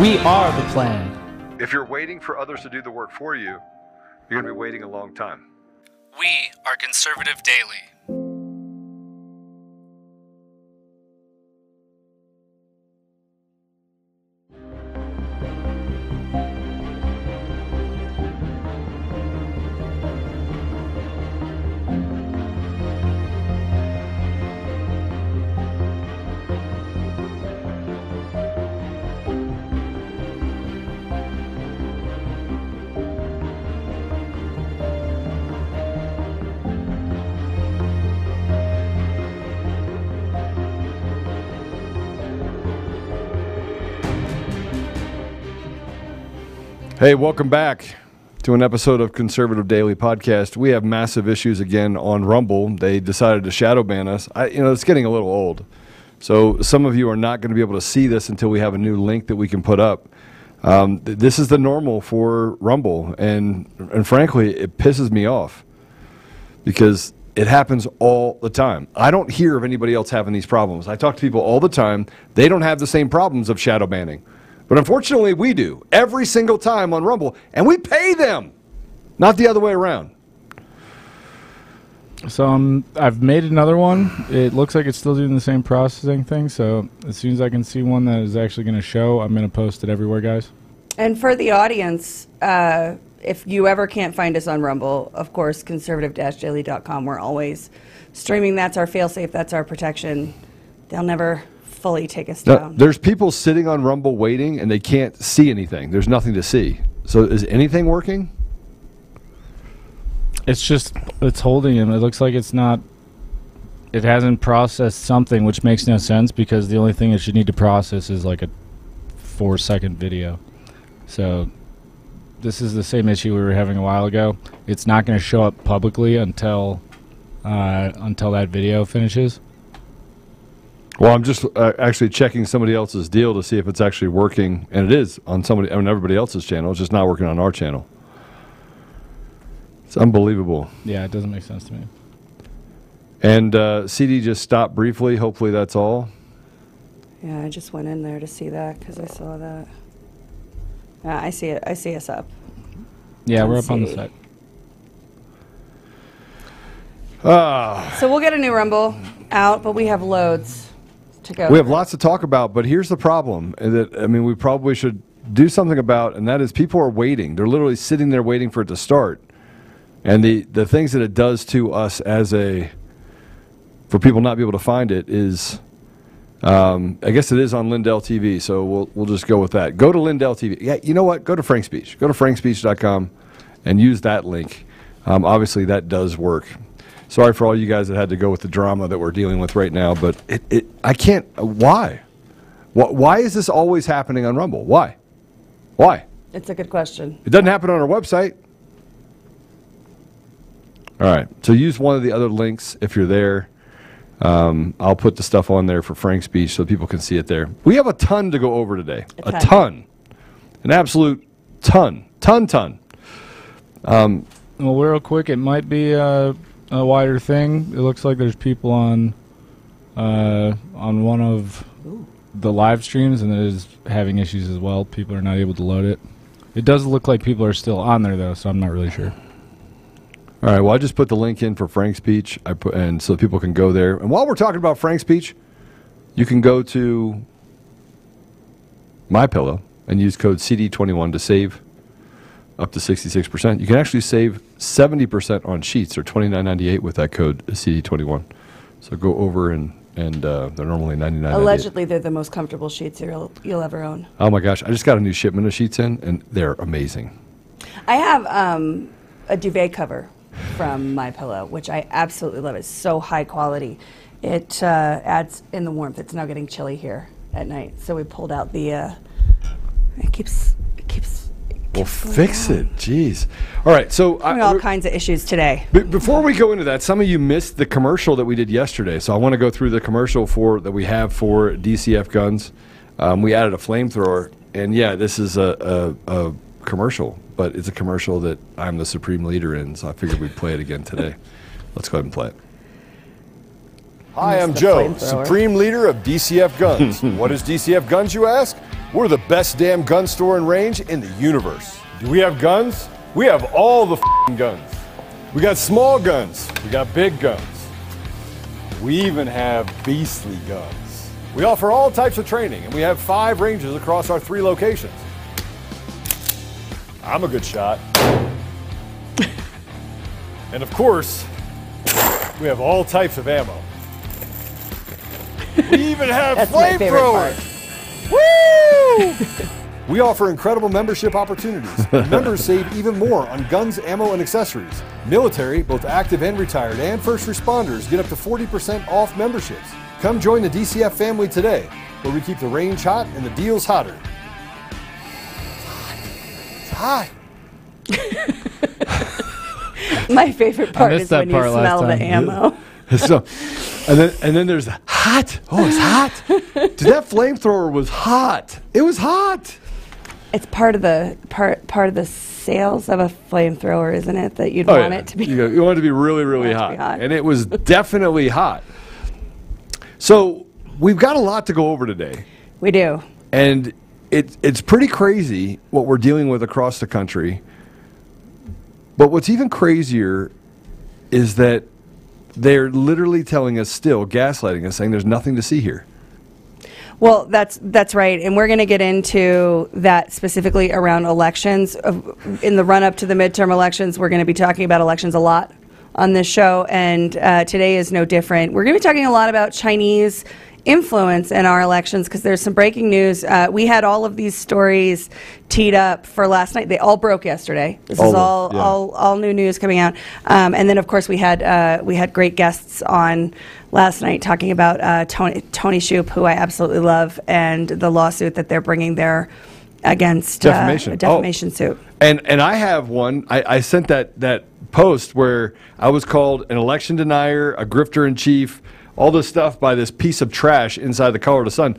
We are the plan. If you're waiting for others to do the work for you, you're going to be waiting a long time. We are Conservative Daily. Hey, welcome back to an episode of Conservative Daily Podcast. We have massive issues again on Rumble. They decided to shadow ban us. I, you know, it's getting a little old. So some of you are not going to be able to see this until we have a new link that we can put up. Um, th- this is the normal for Rumble, and and frankly, it pisses me off because it happens all the time. I don't hear of anybody else having these problems. I talk to people all the time. They don't have the same problems of shadow banning. But unfortunately, we do every single time on Rumble, and we pay them, not the other way around. So um, I've made another one. It looks like it's still doing the same processing thing. So as soon as I can see one that is actually going to show, I'm going to post it everywhere, guys. And for the audience, uh, if you ever can't find us on Rumble, of course, conservative-daily.com. We're always streaming. That's our failsafe. That's our protection. They'll never fully take us Now, down. there's people sitting on Rumble waiting, and they can't see anything. There's nothing to see. So is anything working? It's just it's holding him. It looks like it's not. It hasn't processed something, which makes no sense because the only thing it should need to process is like a four second video. So this is the same issue we were having a while ago. It's not going to show up publicly until uh, until that video finishes. Well, I'm just uh, actually checking somebody else's deal to see if it's actually working, and it is on somebody on everybody else's channel. It's just not working on our channel. It's unbelievable. Yeah, it doesn't make sense to me. And uh, CD just stopped briefly. Hopefully, that's all. yeah, I just went in there to see that because I saw that. Yeah, I see it. I see us up. Yeah, we're Let's up on the see. site. Ah, So we'll get a new Rumble out, but we have loads to go. we have lots to talk about, but here's the problem: that I mean, we probably should do something about, and that is people are waiting. They're literally sitting there waiting for it to start, and the the things that it does to us as a for people not be able to find it is. Um, I guess it is on Lindell TV, so we'll we'll just go with that. Go to Lindell TV. Yeah, you know what? Go to Frank's Speech. Go to frankspeech.com and use that link. Um, obviously, that does work. Sorry for all you guys that had to go with the drama that we're dealing with right now, but it, it I can't. uh, Why? Wh- Why is this always happening on Rumble? Why? Why? It's a good question. It doesn't happen on our website. All right. So use one of the other links if you're there. Um, I'll put the stuff on there for Frank's Speech so people can see it there. We have a ton to go over today. A A ton. ton. An absolute ton. Ton, ton. Well, real quick, it might be a, a wider thing. It looks like there's people on uh, on one of the live streams, and it is having issues as well. People are not able to load it. It does look like people are still on there though, so I'm not really sure. All right. Well, I just put the link in for Frank's Speech, I put, and so people can go there. And while we're talking about Frank's Speech, you can go to My Pillow and use code CD21 to save up to 66%. You can actually save 70% on sheets or 29.98 with that code CD21. So go over and and uh, they're normally 99. Allegedly, they're the most comfortable sheets you'll, you'll ever own. Oh my gosh! I just got a new shipment of sheets in, and they're amazing. I have um, a duvet cover from My Pillow, which I absolutely love. It's so high quality. It uh, adds in the warmth. It's now getting chilly here at night, so we pulled out the. Uh, it keeps it keeps. it Well, keeps fix down. it. Jeez. All right. So Having I, all kinds of issues today. Be- Before we go into that, some of you missed the commercial that we did yesterday, so I want to go through the commercial for that we have for DCF guns. Um, we added a flamethrower, and yeah, this is a, a, a commercial, but it's a commercial that I'm the supreme leader in, so I figured we'd play it again today. Let's go ahead and play it. Hi, I'm Joe. Supreme Leader of DCF Guns. what is DCF Guns, you ask? We're the best damn gun store and range in the universe. Do we have guns? We have all the fing guns. We got small guns. We got big guns. We even have beastly guns. We offer all types of training, and we have five ranges across our three locations. I'm a good shot. and of course, we have all types of ammo. We even have That's my favorite part. flamethrowers. Woo! we offer incredible membership opportunities. members save even more on guns, ammo, and accessories. Military, both active and retired, and first responders get up to 40% off memberships. Come join the DCF family today, where we keep the range hot and the deals hotter. It's hot. My favorite part is when you part last smell the ammo. so, and then and then there's hot. Oh, it's hot. Dude, that flamethrower was hot. It was hot. It's part of the part part of the sales of a flamethrower, isn't it? That you'd Oh, want yeah. it to be. You, go- you want it to be really, really Want it to hot. be hot. And it was definitely hot. So we've got a lot to go over today. We do. And it, it's pretty crazy what we're dealing with across the country. But what's even crazier is that they're literally telling us still, gaslighting us, saying there's nothing to see here. Well, that's that's right, and we're going to get into that specifically around elections. In the run up to the midterm elections, we're going to be talking about elections a lot on this show, and uh, today is no different. We're going to be talking a lot about Chinese influence in our elections because there's some breaking news. Uh, we had all of these stories teed up for last night. They all broke yesterday. This All is all yeah. all all new news coming out. Um, and then, of course, we had uh, we had great guests on last night talking about uh, Tony Tony Shoup, who I absolutely love, and the lawsuit that they're bringing there against Defamation. Uh, a Oh. defamation suit. And and I have one. I, I sent that that post where I was called an election denier, a grifter in chief, all this stuff by this piece of trash inside the Colorado Sun.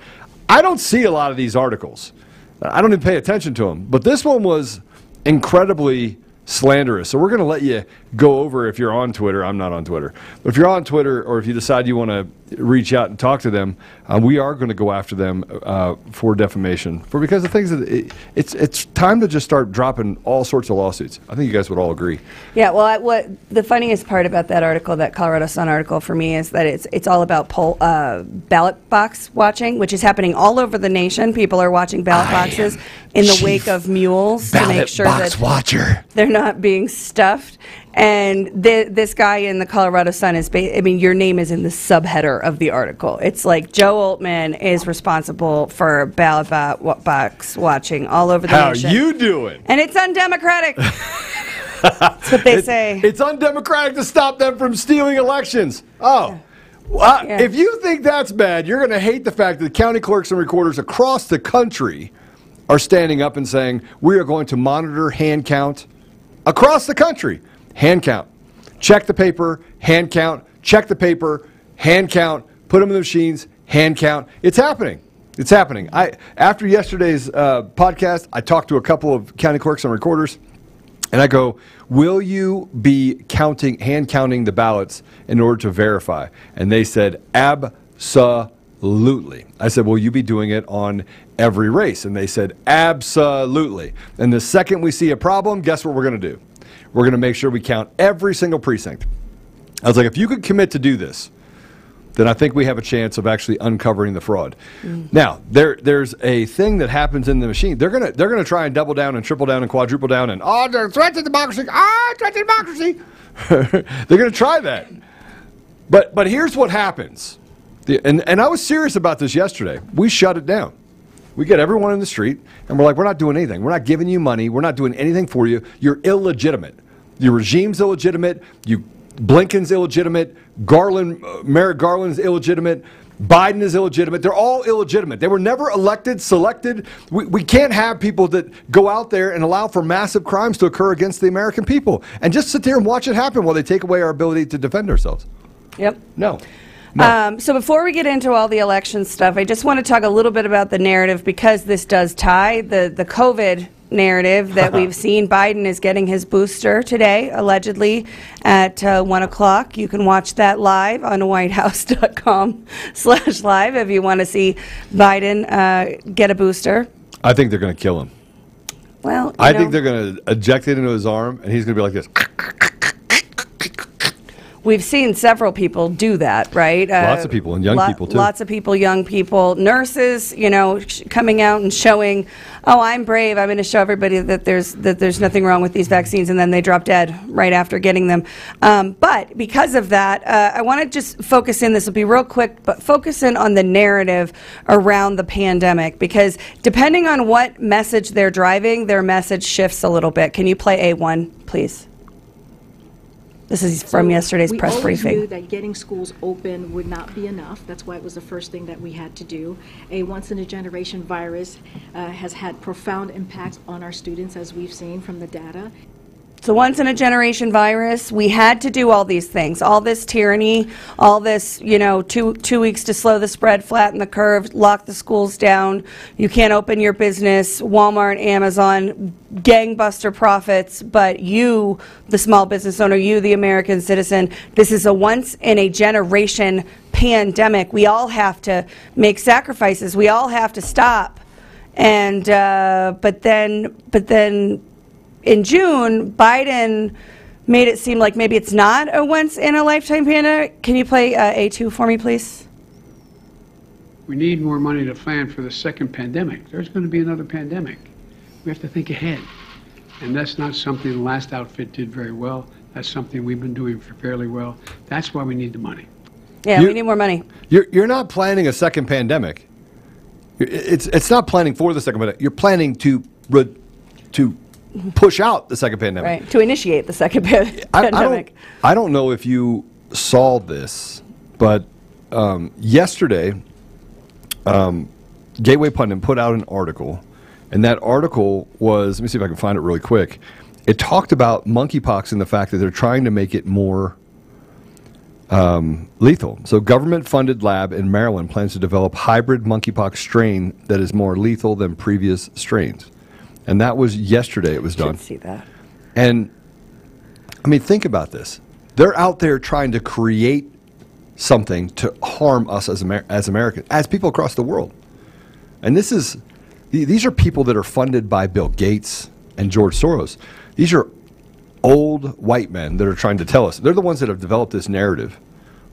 I don't see a lot of these articles. I don't even pay attention to them. But this one was incredibly slanderous. So we're going to let you go over if you're on Twitter. I'm not on Twitter. But if you're on Twitter or if you decide you want to reach out and talk to them, uh, we are going to go after them uh, for defamation. For because the things that it, it's it's time to just start dropping all sorts of lawsuits. I think you guys would all agree. Yeah, well, I, what the funniest part about that article, that Colorado Sun article, for me is that it's it's all about poll, uh, ballot box watching, which is happening all over the nation. People are watching ballot I boxes in the chief wake of mules to make sure that watcher. they're not being stuffed. And th- this guy in the Colorado Sun is, ba- I mean, your name is in the subheader of the article. It's like Joe Oltmann is responsible for ballot bo- box watching all over the How nation. you doing? and it's undemocratic. That's what they It- say. It's undemocratic to stop them from stealing elections. Oh. Well, Yeah. If you think that's bad, you're going to hate the fact that county clerks and recorders across the country are standing up and saying, we are going to monitor hand count across the country. Hand count. Check the paper, hand count, check the paper, hand count, put them in the machines, hand count. It's happening. It's happening. I after yesterday's uh, podcast, I talked to a couple of county clerks and recorders. And I go, will you be counting, hand counting the ballots in order to verify? And they said, absolutely. I said, will you be doing it on every race? And they said, absolutely. And the second we see a problem, guess what we're going to do? We're going to make sure we count every single precinct. I was like, if you could commit to do this, then I think we have a chance of actually uncovering the fraud. Now, there there's a thing that happens in the machine. They're gonna they're gonna try and double down and triple down and quadruple down and oh, they're a threat to democracy. Ah, threat to democracy. they're gonna try that. But but here's what happens. The, and and I was serious about this yesterday. We shut it down. We get everyone in the street, and we're like, we're not doing anything. We're not giving you money. We're not doing anything for you. You're illegitimate. Your regime's illegitimate. You Blinken's illegitimate. Garland, uh, Merrick Garland's illegitimate. Biden is illegitimate. They're all illegitimate. They were never elected, selected. We, we can't have people that go out there and allow for massive crimes to occur against the American people and just sit there and watch it happen while they take away our ability to defend ourselves. Yep. No. Um, so before we get into all the election stuff, I just want to talk a little bit about the narrative because this does tie the the COVID narrative that we've seen. Biden is getting his booster today, allegedly at uh, one o'clock. You can watch that live on WhiteHouse.com/slash live if you want to see Biden uh, get a booster. I think they're going to kill him. Well, I know, think they're going to eject it into his arm, and he's going to be like this. We've seen several people do that, right? Uh, Lots of people, and young people, too. Lots of people, young people, nurses, you know, sh- coming out and showing, "Oh, I'm brave. I'm going to show everybody that there's that there's nothing wrong with these vaccines," and then they drop dead right after getting them. Um, but because of that, uh, I want to just focus in. This will be real quick, but focus in on the narrative around the pandemic because depending on what message they're driving, their message shifts a little bit. Can you play A1, please? This is from So yesterday's press We always briefing. knew that getting schools open would not be enough. That's why it was the first thing that we had to do. A once-in-a-generation virus uh, has had profound impacts on our students, as we've seen from the data. It's a once in a generation virus. We had to do all these things, all this tyranny, all this, you know, two two weeks to slow the spread, flatten the curve, lock the schools down. You can't open your business. Walmart, Amazon, gangbuster profits, but you, the small business owner, you, the American citizen, this is a once in a generation pandemic. We all have to make sacrifices. We all have to stop. And uh, but then but then in June, Biden made it seem like maybe it's not a once in a lifetime pandemic. Can you play uh, A2 for me, please? We need more money to plan for the second pandemic. There's going to be another pandemic. We have to think ahead. And that's not something the last outfit did very well. That's something we've been doing fairly well. That's why we need the money. Yeah, You- we need more money. You're, you're not planning a second pandemic. It's, it's not planning for the second pandemic. You're planning to, re, to push out the second pandemic. Right, to initiate the second I, I pandemic. don't, I don't know if you saw this, but um, yesterday, um, Gateway Pundit put out an article, and that article was let me see if I can find it really quick. It talked about monkeypox and the fact that they're trying to make it more um, lethal. So, government-funded lab in Maryland plans to develop hybrid monkeypox strain that is more lethal than previous strains, and that was yesterday. It was done. See that. And I mean, think about this. They're out there trying to create something to harm us as, Amer- as Americans, as people across the world. And this is, these are people that are funded by Bill Gates and George Soros. These are old white men that are trying to tell us. They're the ones that have developed this narrative,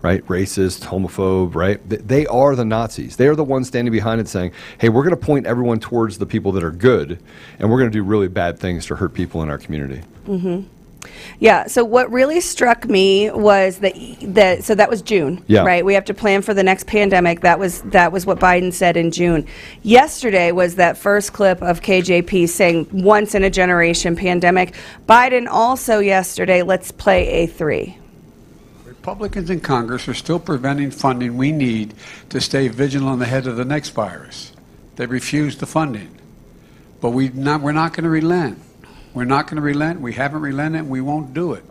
right? Racist, homophobe, right? They are the Nazis. They are the ones standing behind it saying, hey, we're going to point everyone towards the people that are good, and we're going to do really bad things to hurt people in our community. Mm-hmm. Yeah. So what really struck me was that that so that was June, Yeah. right? We have to plan for the next pandemic. That was that was what Biden said in June. Yesterday was that first clip of KJP saying once in a generation pandemic. Biden also yesterday. Let's play a three. Republicans in Congress are still preventing funding we need to stay vigilant ahead of the next virus. They refuse the funding. But we not, we're not going to relent. We're not going to relent. We haven't relented, we won't do it.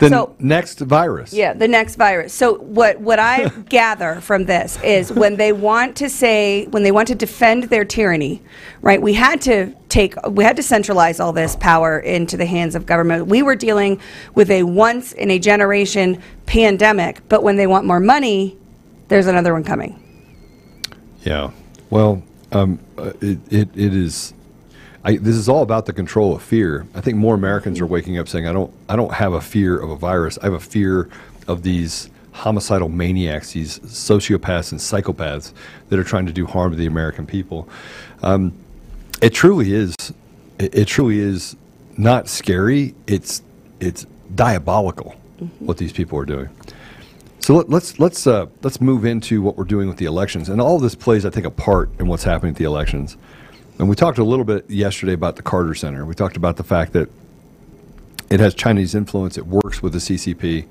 The So- next virus. Yeah, the next virus. So what what I gather from this is when they want to say when they want to defend their tyranny, right? We had to take we had to centralize all this power into the hands of government. We were dealing with a once in a generation pandemic, but when they want more money, there's another one coming. Yeah. Well, um, uh, it, it, it is. I, this is all about the control of fear. I think more Americans are waking up saying, "I don't, I don't have a fear of a virus. I have a fear of these homicidal maniacs, these sociopaths and psychopaths that are trying to do harm to the American people. Um, it truly is. It, it truly is not scary. It's it's diabolical what these people are doing. So let, let's let's uh, let's move into what we're doing with the elections, and all of this plays, I think, a part in what's happening at the elections. And we talked a little bit yesterday about the Carter Center. We talked about the fact that it has Chinese influence. It works with the CCP.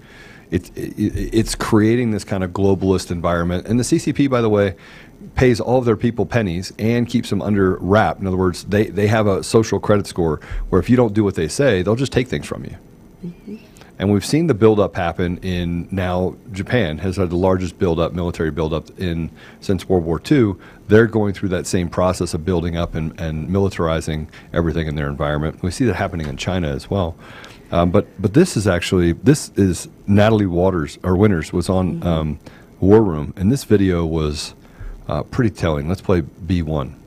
It, it, it's creating this kind of globalist environment. And the CCP, by the way, pays all of their people pennies and keeps them under wrap. In other words, they, they have a social credit score where if you don't do what they say, they'll just take things from you. Mm-hmm. And we've seen the buildup happen in now Japan has had the largest buildup, military buildup in since World War II. They're going through that same process of building up and, and militarizing everything in their environment. We see that happening in China as well. Um, but but this is actually this is Natalie Waters or Winters was on um, War Room, and this video was uh, pretty telling. Let's play B one.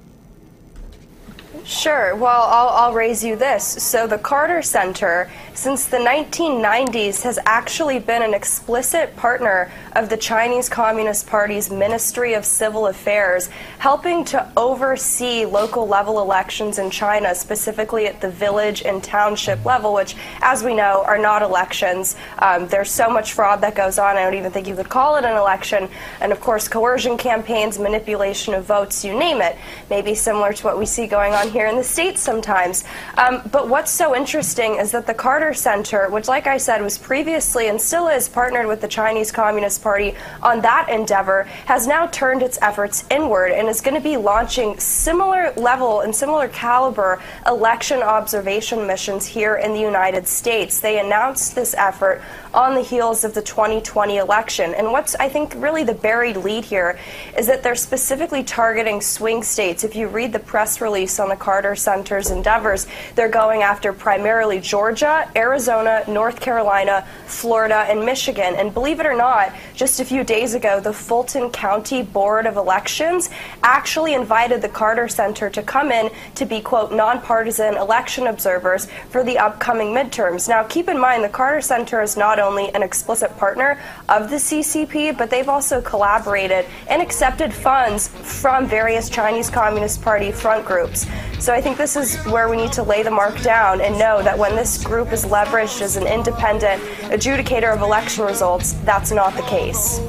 Sure. Well, I'll, I'll raise you this. So, the Carter Center, since the 1990s, has actually been an explicit partner of the Chinese Communist Party's Ministry of Civil Affairs, helping to oversee local level elections in China, specifically at the village and township level, which, as we know, are not elections. Um, there's so much fraud that goes on, I don't even think you could call it an election. And, of course, coercion campaigns, manipulation of votes, you name it. Maybe similar to what we see going on here in the States sometimes. Um, but what's so interesting is that the Carter Center, which, like I said, was previously and still is partnered with the Chinese Communist Party on that endeavor, has now turned its efforts inward and is going to be launching similar level and similar caliber election observation missions here in the United States. They announced this effort on the heels of the 2020 election. And what's, I think, really the buried lead here is that they're specifically targeting swing states. If you read the press release on the Carter Center's endeavors, they're going after primarily Georgia, Arizona, North Carolina, Florida, and Michigan. And believe it or not, just a few days ago, the Fulton County Board of Elections actually invited the Carter Center to come in to be, quote, nonpartisan election observers for the upcoming midterms. Now, keep in mind, the Carter Center is not only an explicit partner of the CCP, but they've also collaborated and accepted funds from various Chinese Communist Party front groups. So I think this is where we need to lay the mark down and know that when this group is leveraged as an independent adjudicator of election results, that's not the case.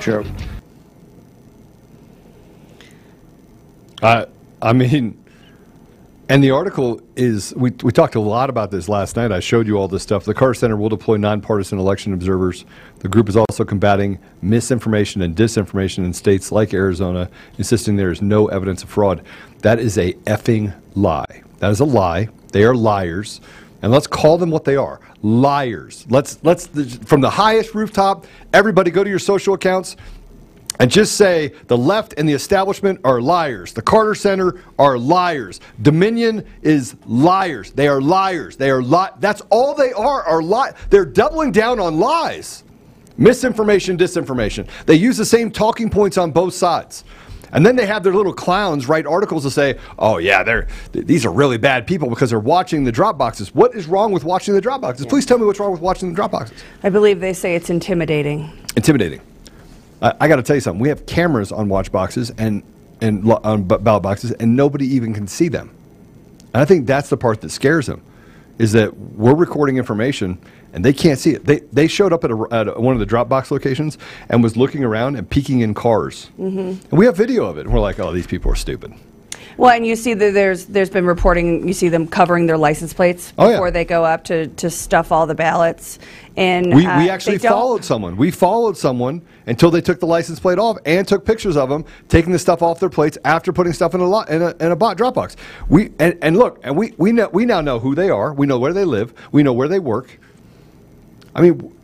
Sure. I I mean, and the article is we we talked a lot about this last night. I showed you all this stuff. The Carter Center will deploy nonpartisan election observers. The group is also combating misinformation and disinformation in states like Arizona, insisting there is no evidence of fraud. That is a effing lie. That is a lie. They are liars. And let's call them what they are. Liars. Let's let's from the highest rooftop, everybody go to your social accounts and just say the left and the establishment are liars. The Carter Center are liars. Dominion is liars. They are liars. They are li- That's all they are. Are li- They're doubling down on lies, misinformation, disinformation. They use the same talking points on both sides. And then they have their little clowns write articles to say, "Oh yeah, they're th- these are really bad people because they're watching the drop boxes." What is wrong with watching the drop boxes? Please tell me what's wrong with watching the drop boxes. I believe they say it's intimidating. Intimidating. I, I got to tell you something. We have cameras on watch boxes and and lo- on b- ballot boxes, and nobody even can see them. And I think that's the part that scares them, is that we're recording information and they can't see it. They they showed up at, a, at a, one of the Dropbox locations and was looking around and peeking in cars. Mm-hmm. And we have video of it. And we're like, oh, these people are stupid. Well, and you see that there's there's been reporting. You see them covering their license plates Oh, yeah. before they go up to, to stuff all the ballots. And We, uh, we actually followed someone. We followed someone until they took the license plate off and took pictures of them taking the stuff off their plates after putting stuff in a lot in a, in a bot Dropbox. We and, and look, and we we know we now know who they are. We know where they live. We know where they work. I mean,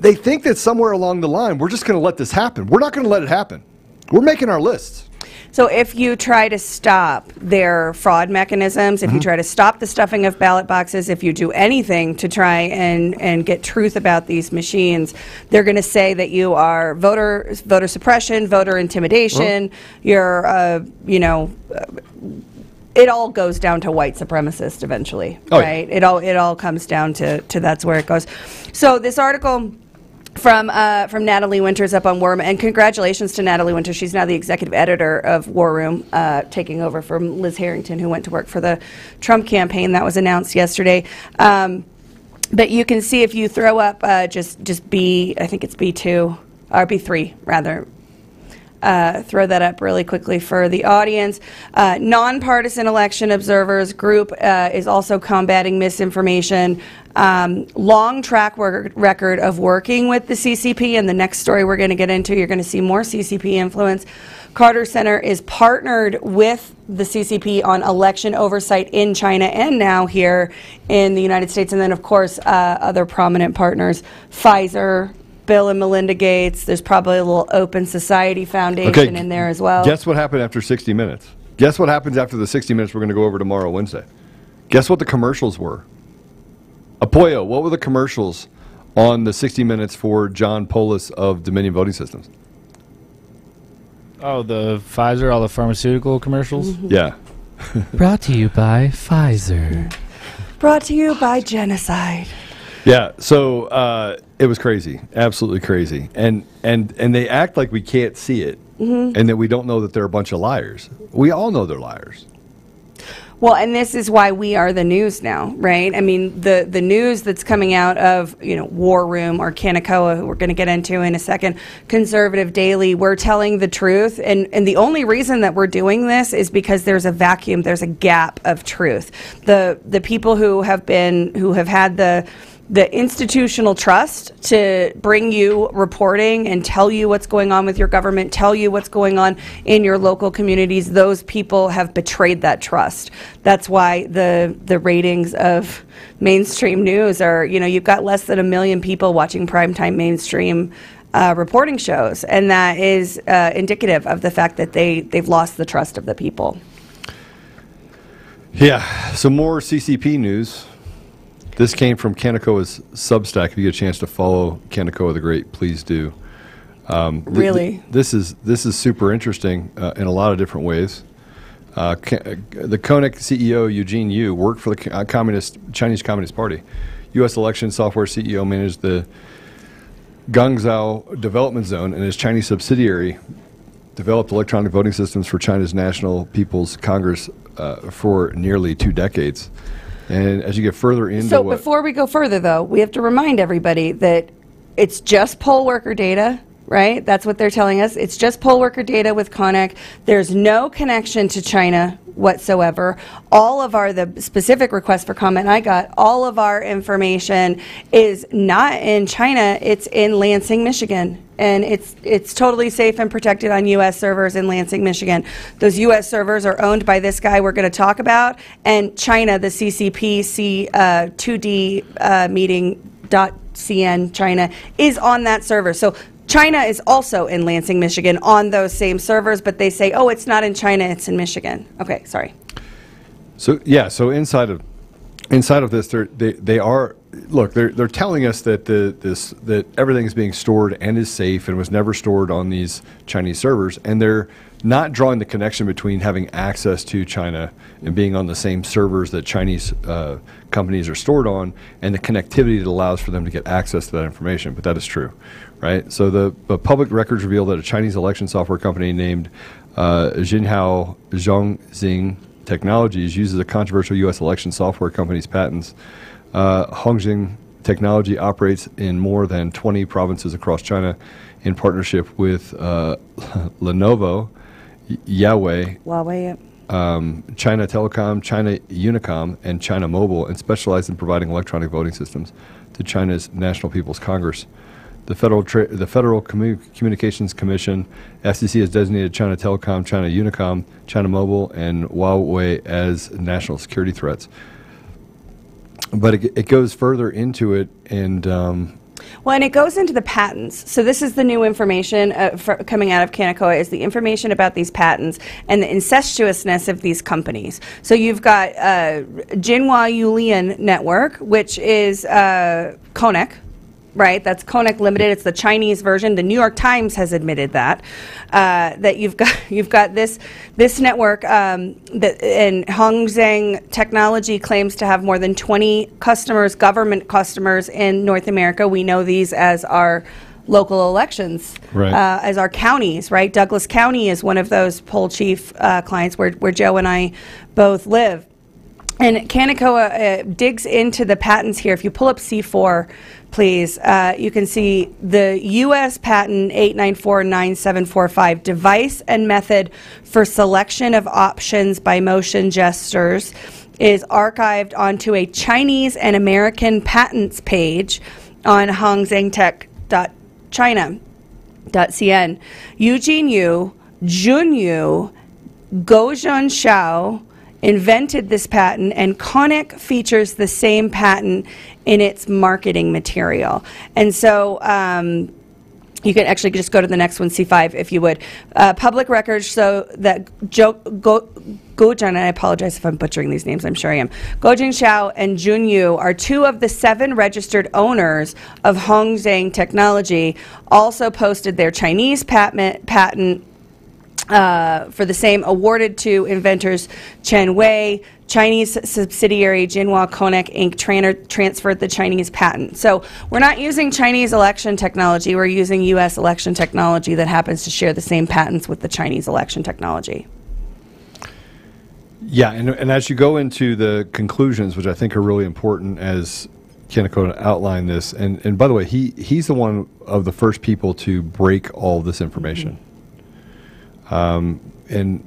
they think that somewhere along the line we're just going to let this happen. We're not going to let it happen. We're making our lists. So if you try to stop their fraud mechanisms, if you Mhm. try to stop the stuffing of ballot boxes, if you do anything to try and, and get truth about these machines, they're going to say that you are voter voter suppression, voter intimidation. You're, uh, you know. Uh, it all goes down to white supremacist eventually, Oh, yeah. right? It all it all comes down to to that's where it goes. So this article from uh, from Natalie Winters up on War Room, and congratulations to Natalie Winters. She's now the executive editor of War Room, uh, taking over from Liz Harrington, who went to work for the Trump campaign. That was announced yesterday. Um, but you can see if you throw up uh, just just B, I think it's B two or B three rather. Uh, throw that up really quickly for the audience. Uh, nonpartisan election observers group uh, is also combating misinformation. Um, long track record of working with the CCP, and the next story we're going to get into, you're going to see more CCP influence. Carter Center is partnered with the CCP on election oversight in China and now here in the United States, and then of course uh, other prominent partners, Pfizer. Bill and Melinda Gates. There's probably a little Open Society Foundation in there as well. Guess what happened after 60 Minutes? Guess what happens after the 60 Minutes we're going to go over tomorrow, Wednesday? Guess what the commercials were? Apoyo, what were the commercials on the 60 Minutes for John Poulos of Dominion Voting Systems? Oh, the Pfizer, all the pharmaceutical commercials? Mm-hmm. Yeah. Brought to you by Pfizer. Brought to you by Genocide. Yeah, so uh, it was crazy, absolutely crazy, and and and they act like we can't see it, Mhm. and that we don't know that they're a bunch of liars. We all know they're liars. Well, and this is why we are the news now, right? I mean, the the news that's coming out of you know War Room or Kanekoa, who we're going to get into in a second, Conservative Daily, we're telling the truth, and and the only reason that we're doing this is because there's a vacuum, there's a gap of truth. The the people who have been who have had the the institutional trust to bring you reporting and tell you what's going on with your government, tell you what's going on in your local communities, those people have betrayed that trust. That's why the the ratings of mainstream news are, you know, you've got less than a million people watching primetime mainstream uh, reporting shows, and that is uh, indicative of the fact that they they've lost the trust of the people. Yeah. So more CCP news. This came from Kanekoa's Substack. If you get a chance to follow Kanekoa the Great, please do. Um, th- th- Really? this is this is super interesting uh, in a lot of different ways. Uh, uh, the Konnech CEO Eugene Yu worked for the uh, Communist Chinese Communist Party. U.S. election software CEO managed the Guangzhou Development Zone, and his Chinese subsidiary developed electronic voting systems for China's National People's Congress uh, for nearly two decades. And as you get further into So what, before we go further, though, we have to remind everybody that it's just poll worker data, right? That's what they're telling us. It's just poll worker data with Konnech. There's no connection to China whatsoever. All of our the specific request for comment I got, all of our information is not in China. It's in Lansing, Michigan. And it's it's totally safe and protected on U.S. servers in Lansing, Michigan. Those U.S. servers are owned by this guy we're going to talk about, and China, the CCP C uh, 2D uh, meeting dot CN China is on that server. So China is also in Lansing, Michigan, on those same servers, but they say, oh, it's not in China, it's in Michigan. Okay, sorry. So yeah, so inside of inside of this, they they are look. They're they're telling us that the this that everything is being stored and is safe and was never stored on these Chinese servers, and they're not drawing the connection between having access to China and being on the same servers that Chinese uh, companies are stored on, and the connectivity that allows for them to get access to that information. But that is true, right? So the, the public records reveal that a Chinese election software company named uh, Jinhao Zhongxing Technologies uses a controversial U.S. election software company's patents. Uh, Hongzheng Technology operates in more than 20 provinces across China in partnership with uh, Lenovo, Y- Huawei, Huawei, yep. um, China Telecom, China Unicom, and China Mobile, and specialize in providing electronic voting systems to China's National People's Congress. The Federal Tra- the Federal Commu- Communications Commission (FCC) has designated China Telecom, China Unicom, China Mobile, and Huawei as national security threats. But it, it goes further into it, and um, Well, and it goes into the patents. So this is the new information uh, coming out of Kanekoa is the information about these patents and the incestuousness of these companies. So you've got uh, Jinhua Yulian Network, which is uh, Konnech, right? That's Konnech Limited. It's the Chinese version. The New York Times has admitted that uh, that you've got you've got this this network um, that and Hong Zheng Technology claims to have more than 20 customers, government customers in North America. We know these as our local elections, Right. uh, as our counties, right? Douglas County is one of those poll chief uh, clients where where Joe and I both live. And Kanekoa uh, digs into the patents here. If you pull up C4, please, uh, you can see the U.S. patent 8949745, device and method for selection of options by motion gestures, is archived onto a Chinese and American patents page on hongzhengtech.china.cn. Eugene Yu, Jun Yu, Gozhun Xiao invented this patent, and Konnech features the same patent in its marketing material. And so, um, you can actually just go to the next one, C5, if you would. Uh, public records show that jo- Go- Gojun, and I apologize if I'm butchering these names, I'm sure I am. Gojin Xiao and Jun Yu are two of the seven registered owners of Hongzheng Technology, also posted their Chinese patent, patent uh, for the same awarded to inventors Chen Wei. Chinese subsidiary Jinhua Konnech Inc. Tran- transferred the Chinese patent. So we're not using Chinese election technology, we're using U.S. election technology that happens to share the same patents with the Chinese election technology. Yeah, and, and as you go into the conclusions, which I think are really important as Kanekoa outlined this, and, and by the way, he, he's the one of the first people to break all this information. Um, and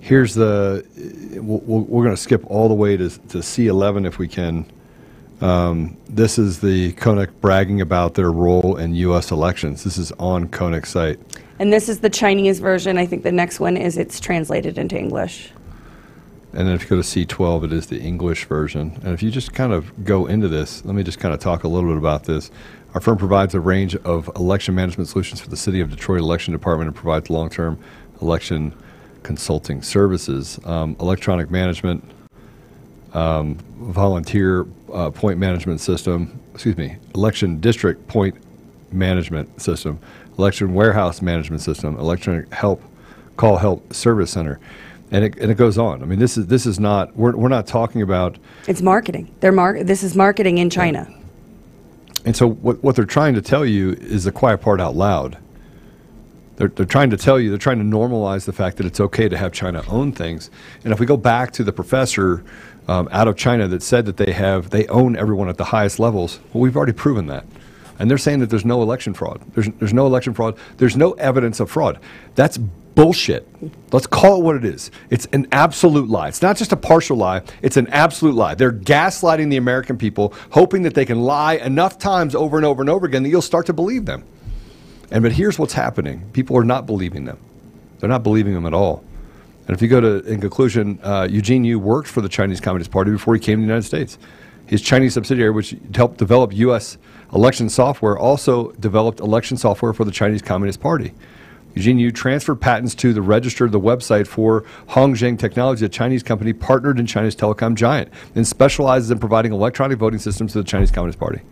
here's the, we'll, we're going to skip all the way to, to C11 if we can. Um, this is the Konnech bragging about their role in U.S. elections. This is on Konnech's site. And this is the Chinese version. I think the next one is it's translated into English. And then if you go to C12, it is the English version. And if you just kind of go into this, let me just kind of talk a little bit about this. Our firm provides a range of election management solutions for the City of Detroit Election Department and provides long term election consulting services, um, electronic management, um, volunteer uh, point management system, excuse me, election district point management system, election warehouse management system, electronic help call help service center. And it, and it goes on. I mean, this is this is not we're, we're not talking about It's marketing. They're mar- this is marketing in China. And so what, what they're trying to tell you is the quiet part out loud. They're, they're trying to tell you, they're trying to normalize the fact that it's okay to have China own things. And if we go back to the professor um, out of China that said that they have, they own everyone at the highest levels, well, we've already proven that. And they're saying that there's no election fraud. There's, there's no election fraud. There's no evidence of fraud. That's bullshit. Let's call it what it is. It's an absolute lie. It's not just a partial lie, it's an absolute lie. They're gaslighting the American people, hoping that they can lie enough times over and over and over again that you'll start to believe them. And but here's what's happening people are not believing them, they're not believing them at all. And if you go to, in conclusion, uh, Eugene Yu worked for the Chinese Communist Party before he came to the United States. His Chinese subsidiary, which helped develop U.S. election software, also developed election software for the Chinese Communist Party. Eugene Yu transferred patents to the register, the website for Hongzheng Technology, a Chinese company partnered in China's telecom giant, and specializes in providing electronic voting systems to the Chinese Communist Party.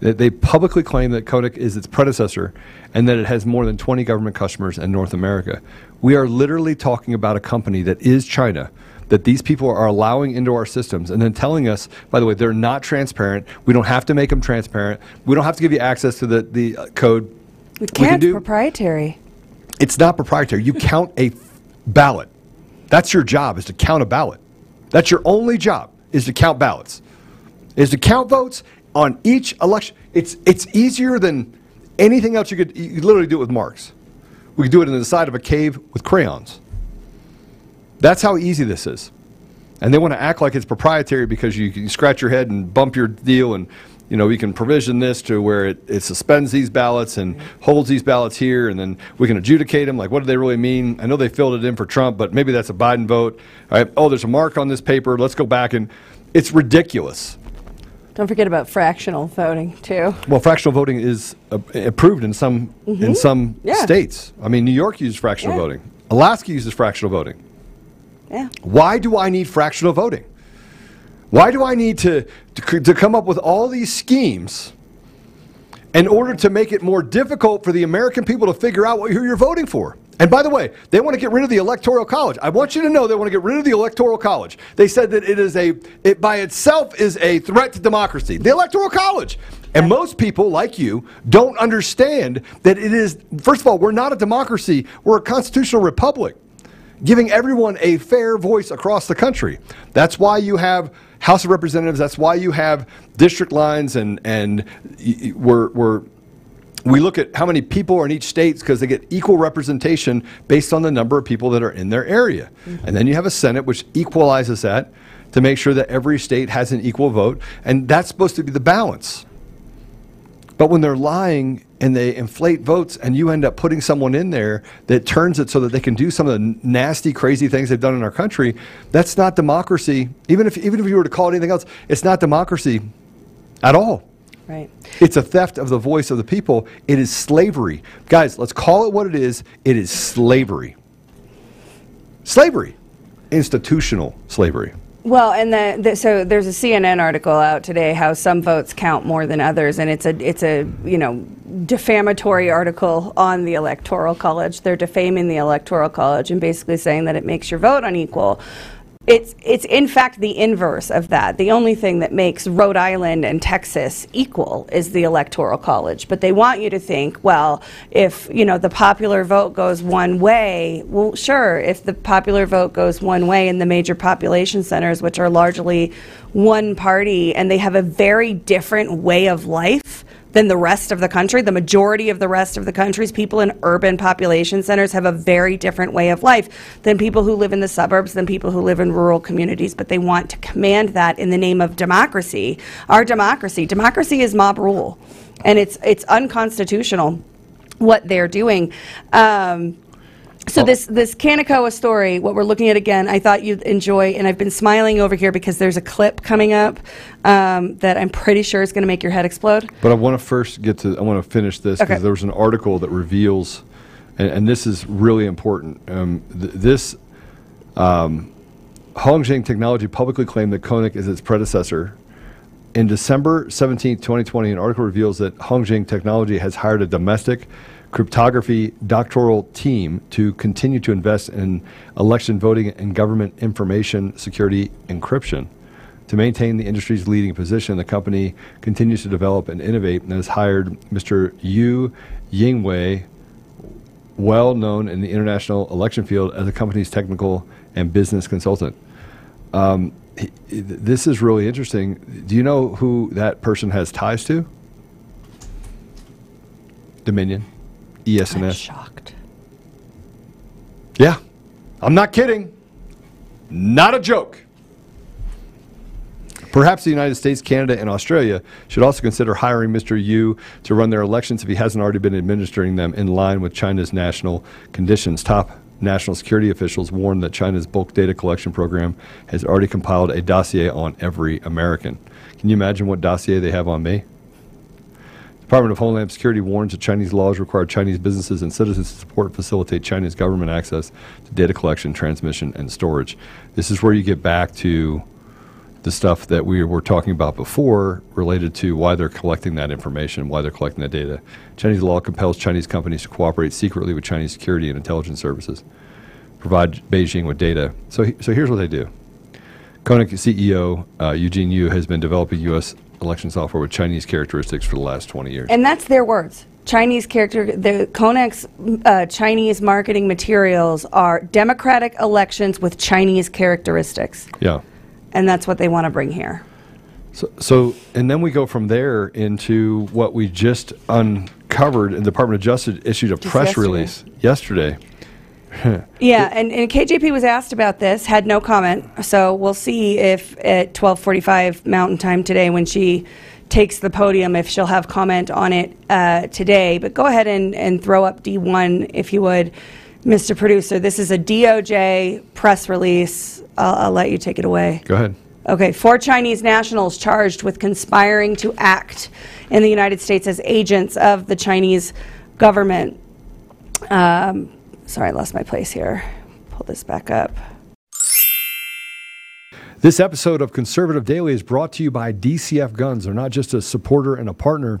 They, they publicly claim that Konnech is its predecessor and that it has more than 20 government customers in North America. We are literally talking about a company that is China that these people are allowing into our systems and then telling us, by the way, they're not transparent. We don't have to make them transparent. We don't have to give you access to the, the uh, code. We can can't do- proprietary. It's not proprietary. You count a ballot. That's your job is to count a ballot. That's your only job is to count ballots. Is to count votes on each election. It's it's easier than anything else you could you literally do it with marks. We could do it in the side of a cave with crayons. That's how easy this is. And they want to act like it's proprietary because you can scratch your head and bump your deal and you know, we can provision this to where it, it suspends these ballots and holds these ballots here, and then we can adjudicate them. Like, what do they really mean? I know they filled it in for Trump, but maybe that's a Biden vote. All right. Oh, there's a mark on this paper. Let's go back and it's ridiculous. Don't forget about fractional voting too. Well, fractional voting is uh, approved in some in Mhm. some Yeah. states. I mean, New York uses fractional Yeah. voting. Alaska uses fractional voting. Yeah. Why do I need fractional voting? Why do I need to, to, to come up with all these schemes in order to make it more difficult for the American people to figure out what, who you're voting for? And by the way, they want to get rid of the Electoral College. I want you to know they want to get rid of the Electoral College. They said that it is a, it by itself is a threat to democracy. The Electoral College. And most people, like you, don't understand that it is, first of all, we're not a democracy, we're a constitutional republic, giving everyone a fair voice across the country. That's why you have House of Representatives, that's why you have district lines, and, and we're, we're we look at how many people are in each state because they get equal representation based on the number of people that are in their area. Mm-hmm. And then you have a Senate which equalizes that to make sure that every state has an equal vote. And that's supposed to be the balance. But when they're lying and they inflate votes and you end up putting someone in there that turns it so that they can do some of the nasty, crazy things they've done in our country, that's not democracy. Even if, even if you were to call it anything else, it's not democracy at all. Right. It's a theft of the voice of the people. It is slavery. Guys, let's call it what it is. It is slavery. Slavery. Institutional slavery. Well, and the, the, so there's a CNN article out today how some votes count more than others, and it's a it's a you know defamatory article on the electoral college. They're defaming the electoral college and basically saying that it makes your vote unequal. It's it's in fact the inverse of that. The only thing that makes Rhode Island and Texas equal is the electoral college. But they want you to think, well, if you know the popular vote goes one way, well, sure. If the popular vote goes one way in the major population centers, which are largely one party, and they have a very different way of life than the rest of the country. The majority of the rest of the country's people in urban population centers have a very different way of life than people who live in the suburbs, than people who live in rural communities. But they want to command that in the name of democracy. Our democracy, democracy is mob rule, and it's it's unconstitutional what they're doing. Um, so this this Kanekoa story, what we're looking at again, I thought you'd enjoy, and I've been smiling over here because there's a clip coming up um, that I'm pretty sure is going to make your head explode. But I want to first get to, I want to finish this because Okay. there was an article that reveals, and, and this is really important. Um, th- this um, Hongzheng Technology publicly claimed that Konnech is its predecessor. In December 17, 2020, an article reveals that Hongzheng Technology has hired a domestic cryptography doctoral team to continue to invest in election voting and government information security encryption. To maintain the industry's leading position, the company continues to develop and innovate and has hired Mr. Yu Yingwei, well known in the international election field as the company's technical and business consultant. Um, this is really interesting. Do you know who that person has ties to? Dominion, ES&S. I'm shocked. Yeah, I'm not kidding. Not a joke. Perhaps the United States, Canada, and Australia should also consider hiring Mr. Yu to run their elections if he hasn't already been administering them in line with China's national conditions. Top national security officials warn that China's bulk data collection program has already compiled a dossier on every American. Can you imagine what dossier they have on me? Department of Homeland Security warns that Chinese laws require Chinese businesses and citizens to support and facilitate Chinese government access to data collection, transmission, and storage. This is where you get back to the stuff that we were talking about before related to why they're collecting that information, why they're collecting that data. Chinese law compels Chinese companies to cooperate secretly with Chinese security and intelligence services, provide Beijing with data. So, so here's what they do. Konnech CEO uh, Eugene Yu has been developing U.S. election software with Chinese characteristics for the last 20 years. And that's their words. Chinese character, the Konnech's uh, Chinese marketing materials are democratic elections with Chinese characteristics. yeah. And that's what they want to bring here. So, so, and then we go from there into what we just uncovered. And the Department of Justice issued a Just press yesterday. release yesterday. Yeah, and, and KJP was asked about this, had no comment. So we'll see if at 12:45 Mountain Time today, when she takes the podium, if she'll have comment on it uh, today. But go ahead and, and throw up D1 if you would, Mr. Producer. This is a DOJ press release. I'll, I'll let you take it away. Go ahead. Okay, four Chinese nationals charged with conspiring to act in the United States as agents of the Chinese government. Um, sorry, I lost my place here. Pull this back up. This episode of Conservative Daily is brought to you by DCF Guns. They're not just a supporter and a partner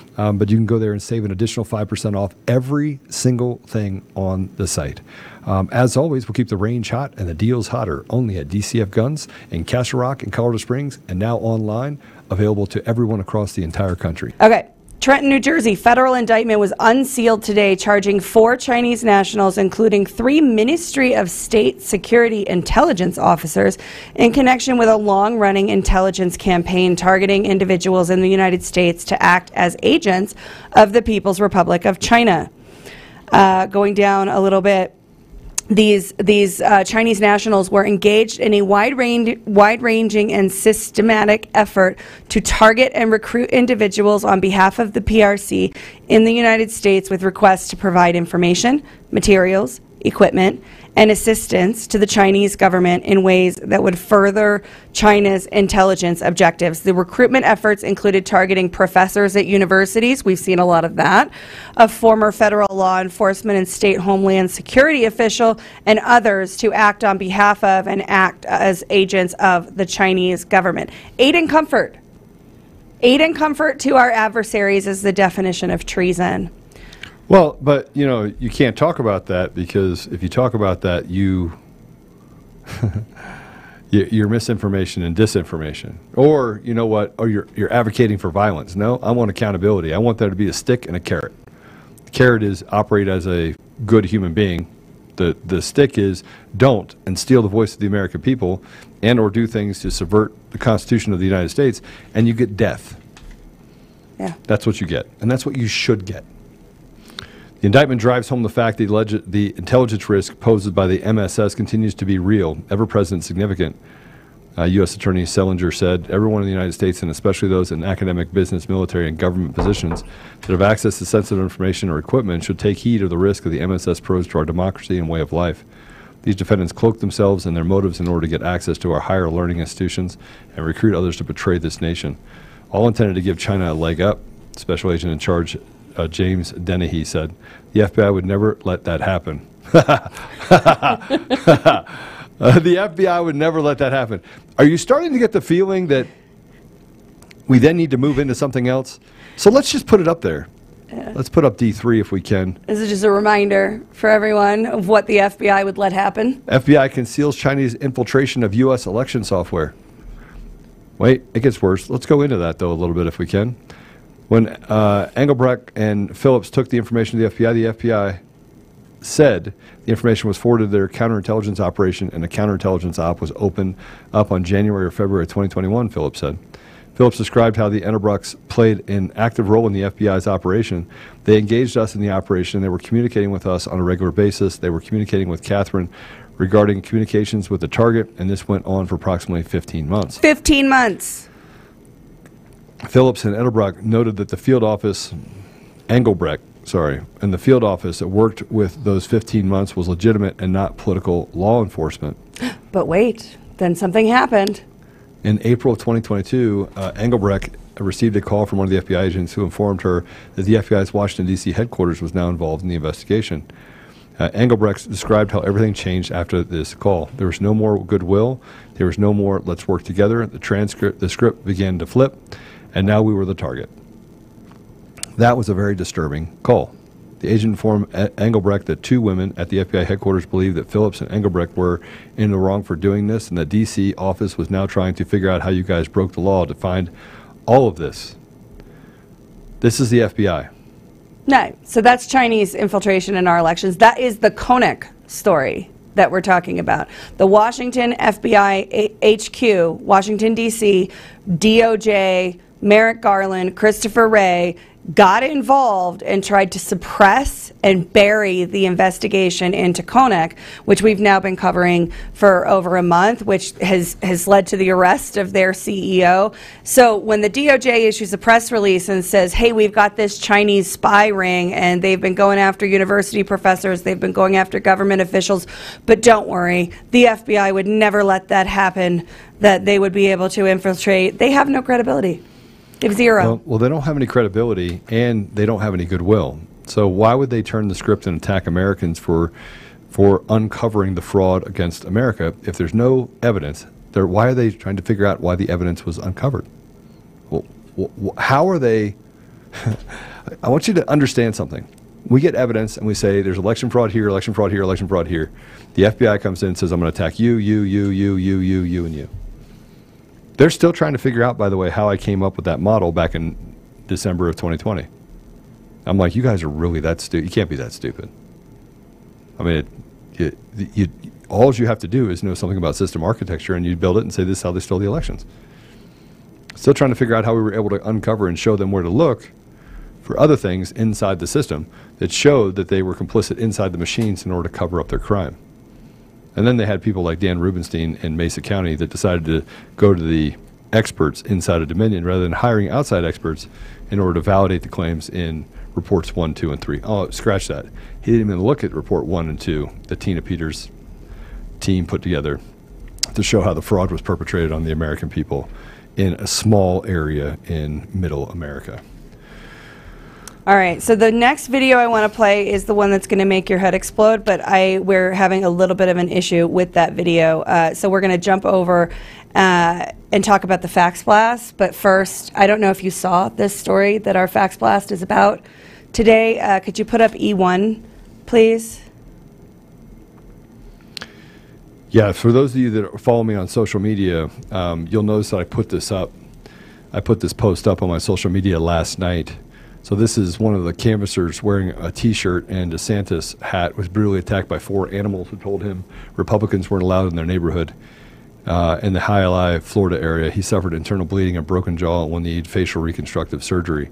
Um, but you can go there and save an additional 5% off every single thing on the site. Um, as always, we'll keep the range hot and the deals hotter only at DCF Guns in Castle Rock and Colorado Springs and now online, available to everyone across the entire country. Okay. Trenton, New Jersey, federal indictment was unsealed today, charging four Chinese nationals, including three Ministry of State Security intelligence officers, in connection with a long running intelligence campaign targeting individuals in the United States to act as agents of the People's Republic of China. Uh, going down a little bit, these these uh, Chinese nationals were engaged in a wide range, wide ranging and systematic effort to target and recruit individuals on behalf of the PRC in the United States with requests to provide information, materials, equipment, and assistance to the Chinese government in ways that would further China's intelligence objectives. The recruitment efforts included targeting professors at universities, we've seen a lot of that, a former federal law enforcement and state homeland security official, and others to act on behalf of and act as agents of the Chinese government. Aid and comfort. Aid and comfort to our adversaries is the definition of treason. Well, but you know, you can't talk about that because if you talk about that, you you're misinformation and disinformation, or you know what, or you're you're advocating for violence. No, I want accountability. I want there to be a stick and a carrot. The carrot is operate as a good human being. The the stick is don't and steal the voice of the American people, and or do things to subvert the Constitution of the United States, and you get death. Yeah, that's what you get, and that's what you should get. The indictment drives home the fact that the, intelligence risk posed by the MSS continues to be real, ever present, significant. Uh, U.S. Attorney Sellinger said, Everyone in the United States, and especially those in academic, business, military, and government positions that have access to sensitive information or equipment, should take heed of the risk of the MSS pros to our democracy and way of life. These defendants cloak themselves and their motives in order to get access to our higher learning institutions and recruit others to betray this nation. All intended to give China a leg up. Special Agent in Charge uh, James Dennehy said, the FBI would never let that happen. uh, the FBI would never let that happen. Are you starting to get the feeling that we then need to move into something else? So let's just put it up there. Yeah. Let's put up D3 if we can. This is just a reminder for everyone of what the FBI would let happen. FBI conceals Chinese infiltration of U.S. election software. Wait, it gets worse. Let's go into that, though, a little bit if we can. When uh, Engelbrecht and Phillips took the information to the FBI, the FBI said the information was forwarded to their counterintelligence operation, and the counterintelligence op was opened up on January or February 2021, Phillips said. Phillips described how the Engelbrechts played an active role in the FBI's operation. They engaged us in the operation. They were communicating with us on a regular basis. They were communicating with Catherine regarding communications with the target, and this went on for approximately 15 months. 15 months. Phillips and Edelbrock noted that the field office, Engelbrecht, sorry, and the field office that worked with those 15 months was legitimate and not political law enforcement. But wait, then something happened. In April of 2022, uh, Engelbrecht received a call from one of the FBI agents who informed her that the FBI's Washington, D.C. headquarters was now involved in the investigation. Uh, Engelbrecht described how everything changed after this call. There was no more goodwill. There was no more let's work together. The transcript, the script began to flip, and now we were the target. That was a very disturbing call. The agent informed Engelbrecht that two women at the FBI headquarters believed that Phillips and Engelbrecht were in the wrong for doing this, and the D.C. office was now trying to figure out how you guys broke the law to find all of this. This is the FBI. No, so that's Chinese infiltration in our elections. That is the Konnech story that we're talking about. The Washington FBI HQ, Washington, D.C., DOJ, Merrick Garland, Christopher Wray got involved and tried to suppress and bury the investigation into Konnech, which we've now been covering for over a month, which has, has led to the arrest of their CEO. So when the DOJ issues a press release and says, hey, we've got this Chinese spy ring and they've been going after university professors, they've been going after government officials, but don't worry, the FBI would never let that happen, that they would be able to infiltrate. They have no credibility. Zero. Well, well, they don't have any credibility and they don't have any goodwill. So why would they turn the script and attack Americans for for uncovering the fraud against America if there's no evidence? They're, why are they trying to figure out why the evidence was uncovered? Well, wh- how are they? I want you to understand something. We get evidence and we say there's election fraud here, election fraud here, election fraud here. The FBI comes in and says, I'm going to attack you, you, you, you, you, you, you, and you. They're still trying to figure out, by the way, how I came up with that model back in December of 2020. I'm like, you guys are really that stupid. You can't be that stupid. I mean, it, you, you, all you have to do is know something about system architecture, and you build it and say this is how they stole the elections. Still trying to figure out how we were able to uncover and show them where to look for other things inside the system that showed that they were complicit inside the machines in order to cover up their crime. And then they had people like Dan Rubinstein in Mesa County that decided to go to the experts inside of Dominion rather than hiring outside experts in order to validate the claims in reports one, two, and three. Oh, scratch that. He didn't even look at report one and two that Tina Peters' team put together to show how the fraud was perpetrated on the American people in a small area in middle America. All right, so the next video I want to play is the one that's going to make your head explode, but I we're having a little bit of an issue with that video. Uh, so we're going to jump over uh, and talk about the fax blast. But first, I don't know if you saw this story that our fax blast is about today. Uh, could you put up E1, please? Yeah, for those of you that follow me on social media, um, you'll notice that I put this up. I put this post up on my social media last night. So this is one of the canvassers wearing a T-shirt and a Santa's hat was brutally attacked by four animals who told him Republicans weren't allowed in their neighborhood. Uh, in the Hialeah, Florida area, he suffered internal bleeding and broken jaw and will need facial reconstructive surgery.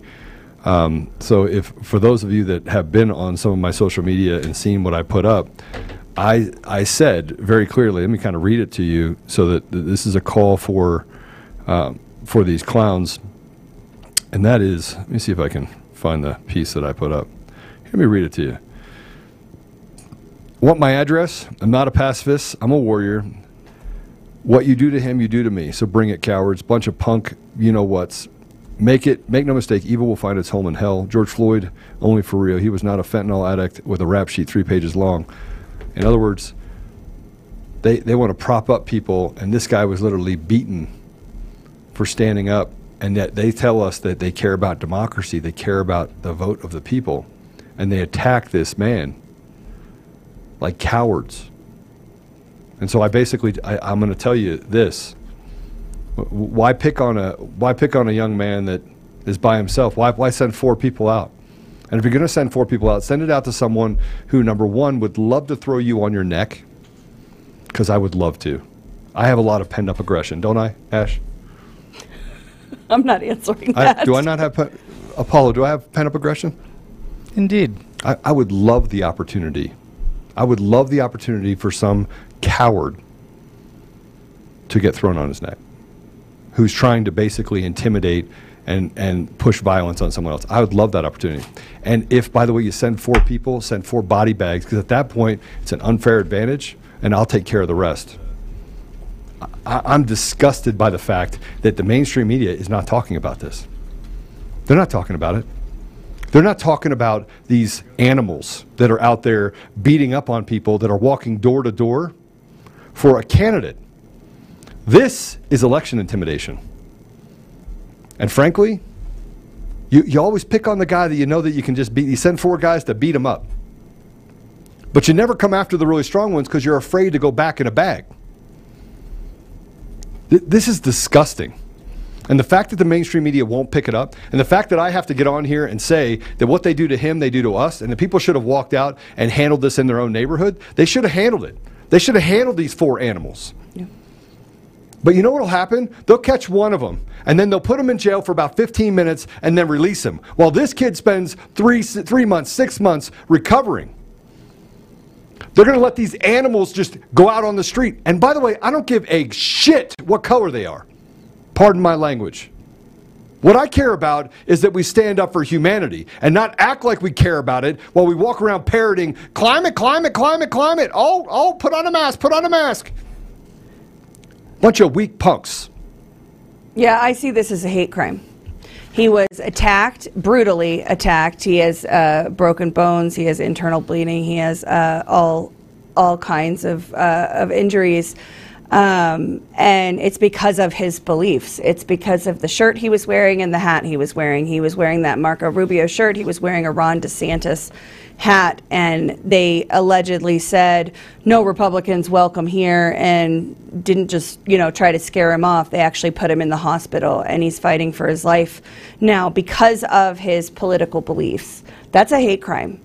Um, so, if for those of you that have been on some of my social media and seen what I put up, I I said very clearly. Let me kind of read it to you so that th- this is a call for um, for these clowns, and that is. Let me see if I can find the piece that I put up. Let me read it to you. Want my address? I'm not a pacifist. I'm a warrior. What you do to him, you do to me. So bring it, cowards. Bunch of punk, you know what's. Make it. Make no mistake. Evil will find its home in hell. George Floyd, only for real. He was not a fentanyl addict with a rap sheet three pages long. In other words, they they want to prop up people, and this guy was literally beaten for standing up. And yet they tell us that they care about democracy. They care about the vote of the people, and they attack this man like cowards. And so I basically, I, I'm going to tell you this: why pick on a why pick on a young man that is by himself? Why why send four people out? And if you're going to send four people out, send it out to someone who, number one, would love to throw you on your neck, because I would love to. I have a lot of pent up aggression, don't I, Ash? I'm not answering I, that. do I not have pe- Apollo? Do I have pent up aggression? Indeed. I, I would love the opportunity. I would love the opportunity for some coward to get thrown on his neck, who's trying to basically intimidate and and push violence on someone else. I would love that opportunity. And if, by the way, you send four people, send four body bags, because at that point it's an unfair advantage, and I'll take care of the rest. I, I'm disgusted by the fact that the mainstream media is not talking about this. They're not talking about it. They're not talking about these animals that are out there beating up on people that are walking door to door for a candidate. This is election intimidation. And frankly, you, you always pick on the guy that you know that you can just beat. You send four guys to beat him up. But you never come after the really strong ones because you're afraid to go back in a bag. Th- this is disgusting. And the fact that the mainstream media won't pick it up, and the fact that I have to get on here and say that what they do to him, they do to us, and the people should have walked out and handled this in their own neighborhood, they should have handled it. They should have handled these four animals. But you know what will happen? They'll catch one of them, and then they'll put him in jail for about 15 minutes and then release him. While this kid spends three, three months, six months recovering. They're going to let these animals just go out on the street. And by the way, I don't give a shit what color they are. Pardon my language. What I care about is that we stand up for humanity and not act like we care about it while we walk around parroting climate, climate, climate, climate. Oh, oh, put on a mask, put on a mask. Bunch of weak punks. Yeah, I see this as a hate crime. He was attacked, brutally attacked. He has uh, broken bones. He has internal bleeding. He has uh, all all kinds of uh, of injuries. Um, and it's because of his beliefs. It's because of the shirt he was wearing and the hat he was wearing. He was wearing that Marco Rubio shirt. He was wearing a Ron DeSantis hat. And they allegedly said, no Republicans welcome here, and didn't just, you know, try to scare him off. They actually put him in the hospital, and he's fighting for his life now because of his political beliefs. That's a hate crime.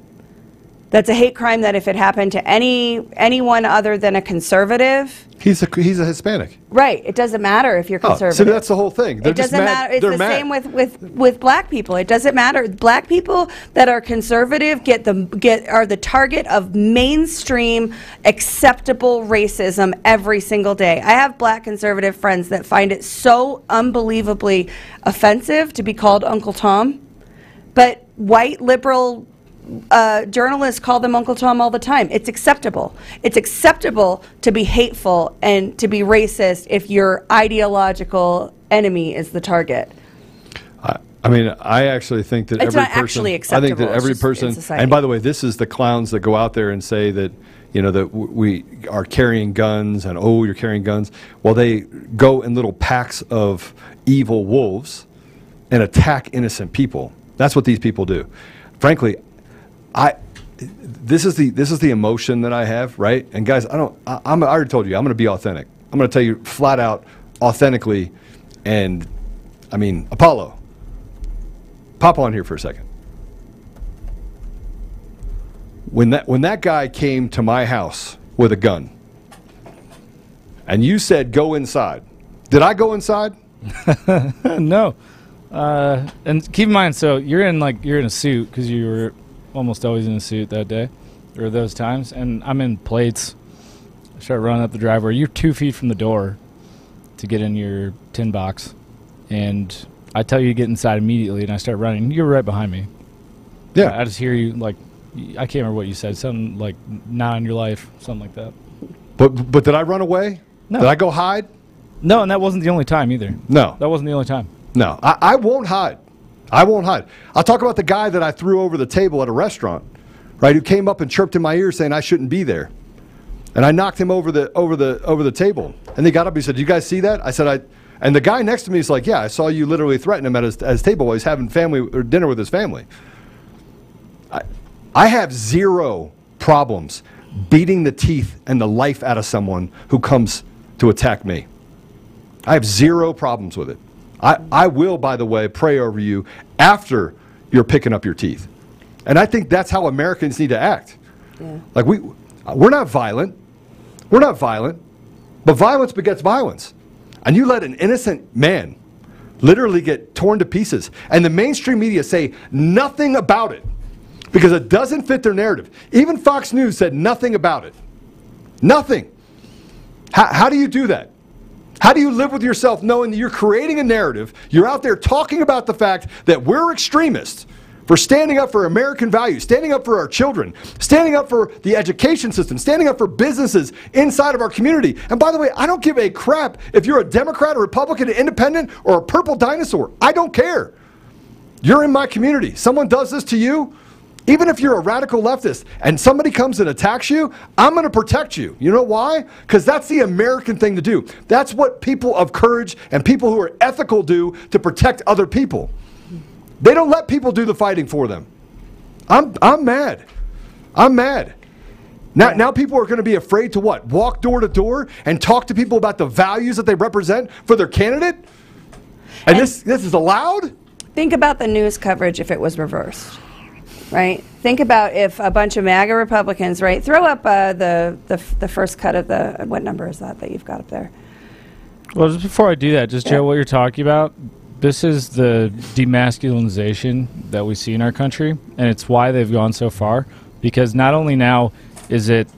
That's a hate crime that if it happened to any anyone other than a conservative, He's a, he's a Hispanic. right? It doesn't matter if you're oh, conservative Oh, conservative. so that's the whole thing. They're it doesn't mad- matter. It's they're the mad. same with, with, with black people. It doesn't matter. Black people that are conservative get the get are the target of mainstream acceptable racism every single day. I have black conservative friends that find it so unbelievably offensive to be called Uncle Tom, but white liberal uh, journalists call them Uncle Tom all the time. It's acceptable. It's acceptable to be hateful and to be racist if your ideological enemy is the target. I, I mean, I actually think that It's every not person. I think that every person. And by the way, this is the clowns that go out there and say that you know that w- we are carrying guns and oh, you're carrying guns. Well, they go in little packs of evil wolves and attack innocent people. That's what these people do. Frankly, I. This is the this is the emotion that I have, right? And guys, I don't. I, I'm, I already told you, I'm going to be authentic. I'm going to tell you flat out, authentically, and I mean Apollo. Pop on here for a second. When that when that guy came to my house with a gun, and you said go inside, did I go inside? no. Uh, and keep in mind, so you're in like you're in a suit because you were almost always in a suit that day, or those times, and I'm in plates. I start running up the driveway. You're two feet from the door to get in your tin box, and I tell you to get inside immediately, and I start running. You're right behind me. Yeah. I just hear you like I can't remember what you said. Something like "not on your life," something like that. But but did I run away? No. Did I go hide? No, and that wasn't the only time either. No. That wasn't the only time. No, I, I won't hide. I won't hide. I'll talk about the guy that I threw over the table at a restaurant, right? Who came up and chirped in my ear saying I shouldn't be there, and I knocked him over the over the over the table. And they got up. And he said, "Do you guys see that?" I said, "I." And the guy next to me is like, "Yeah, I saw you literally threaten him at his, at his table while he's having family or dinner with his family." I, I have zero problems beating the teeth and the life out of someone who comes to attack me. I have zero problems with it. I, I will, by the way, pray over you after you're picking up your teeth. And I think that's how Americans need to act. Yeah. Like, we, we're not violent. We're not violent. But violence begets violence. And you let an innocent man literally get torn to pieces. And the mainstream media say nothing about it because it doesn't fit their narrative. Even Fox News said nothing about it. Nothing. How, how do you do that? How do you live with yourself knowing that you're creating a narrative? You're out there talking about the fact that we're extremists for standing up for American values, standing up for our children, standing up for the education system, standing up for businesses inside of our community. And by the way, I don't give a crap if you're a Democrat, a Republican, an independent, or a purple dinosaur. I don't care. You're in my community. Someone does this to you, even if you're a radical leftist and somebody comes and attacks you, I'm going to protect you. You know why? Because that's the American thing to do. That's what people of courage and people who are ethical do to protect other people. They don't let people do the fighting for them. I'm, I'm mad. I'm mad. Now, now people are going to be afraid to what? Walk door to door and talk to people about the values that they represent for their candidate? And, this, this is allowed? Think about the news coverage if it was reversed, right? Think about if a bunch of MAGA Republicans, right? Throw up uh, the, the f- the first cut of the what number is that that you've got up there? Well, just before I do that, just Joe, what you're talking about, this is the demasculinization that we see in our country, and it's why they've gone so far. Because not only now is it,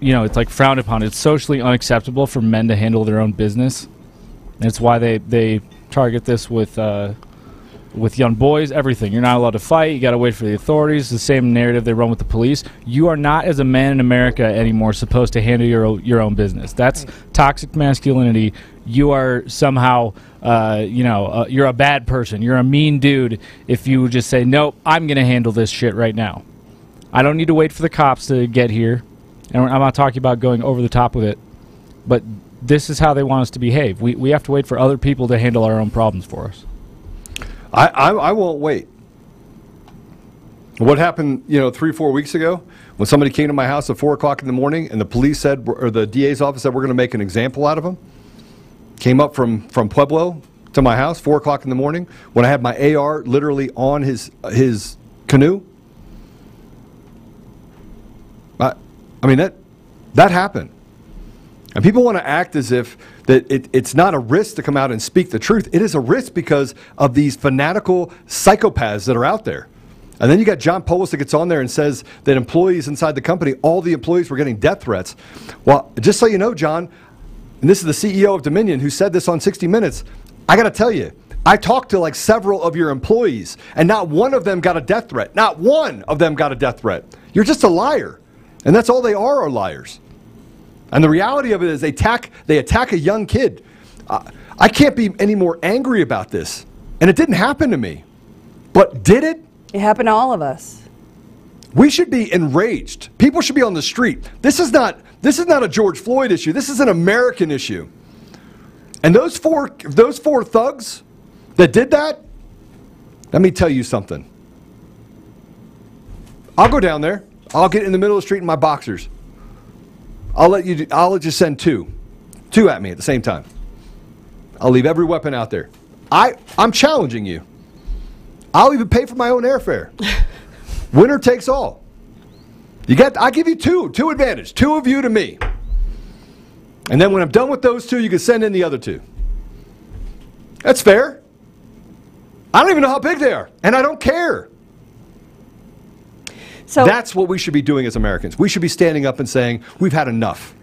you know, it's like frowned upon, it's socially unacceptable for men to handle their own business. And it's why they, they target this with uh, with young boys, everything. You're not allowed to fight. You got to wait for the authorities. The same narrative they run with the police. You are not, as a man in America anymore, supposed to handle your your own business. That's toxic masculinity. You are somehow, uh, you know, uh, you're a bad person. You're a mean dude if you just say, "Nope, I'm going to handle this shit right now." I don't need to wait for the cops to get here. And I'm not talking about going over the top with it, but this is how they want us to behave. We we have to wait for other people to handle our own problems for us. I, I, I won't wait. What happened, you know, three, four weeks ago when somebody came to my house at 4 o'clock in the morning and the police said, or the DA's office said, we're going to make an example out of him? Came up from, from Pueblo to my house, 4 o'clock in the morning, when I had my AR literally on his, his canoe. I, I mean, that, that happened. And people want to act as if that it, it's not a risk to come out and speak the truth. It is a risk because of these fanatical psychopaths that are out there. And then you got John Poulos that gets on there and says that employees inside the company, all the employees were getting death threats. Well, just so you know, John, and this is the CEO of Dominion who said this on 60 Minutes. I got to tell you, I talked to like several of your employees, and not one of them got a death threat. Not one of them got a death threat. You're just a liar. And that's all they are, are liars. And the reality of it is they attack, they attack a young kid. Uh, I can't be any more angry about this. And it didn't happen to me. But did it? It happened to all of us. We should be enraged. People should be on the street. This is not this is not a George Floyd issue. This is an American issue. And those four those four thugs that did that, let me tell you something. I'll go down there. I'll get in the middle of the street in my boxers. I'll let you. Do, I'll let you send two, two at me at the same time. I'll leave every weapon out there. I I'm challenging you. I'll even pay for my own airfare. Winner takes all. You get. I give you two, two advantage, two of you to me. And then when I'm done with those two, you can send in the other two. That's fair. I don't even know how big they are, and I don't care. So That's what we should be doing as Americans. We should be standing up and saying, we've had enough.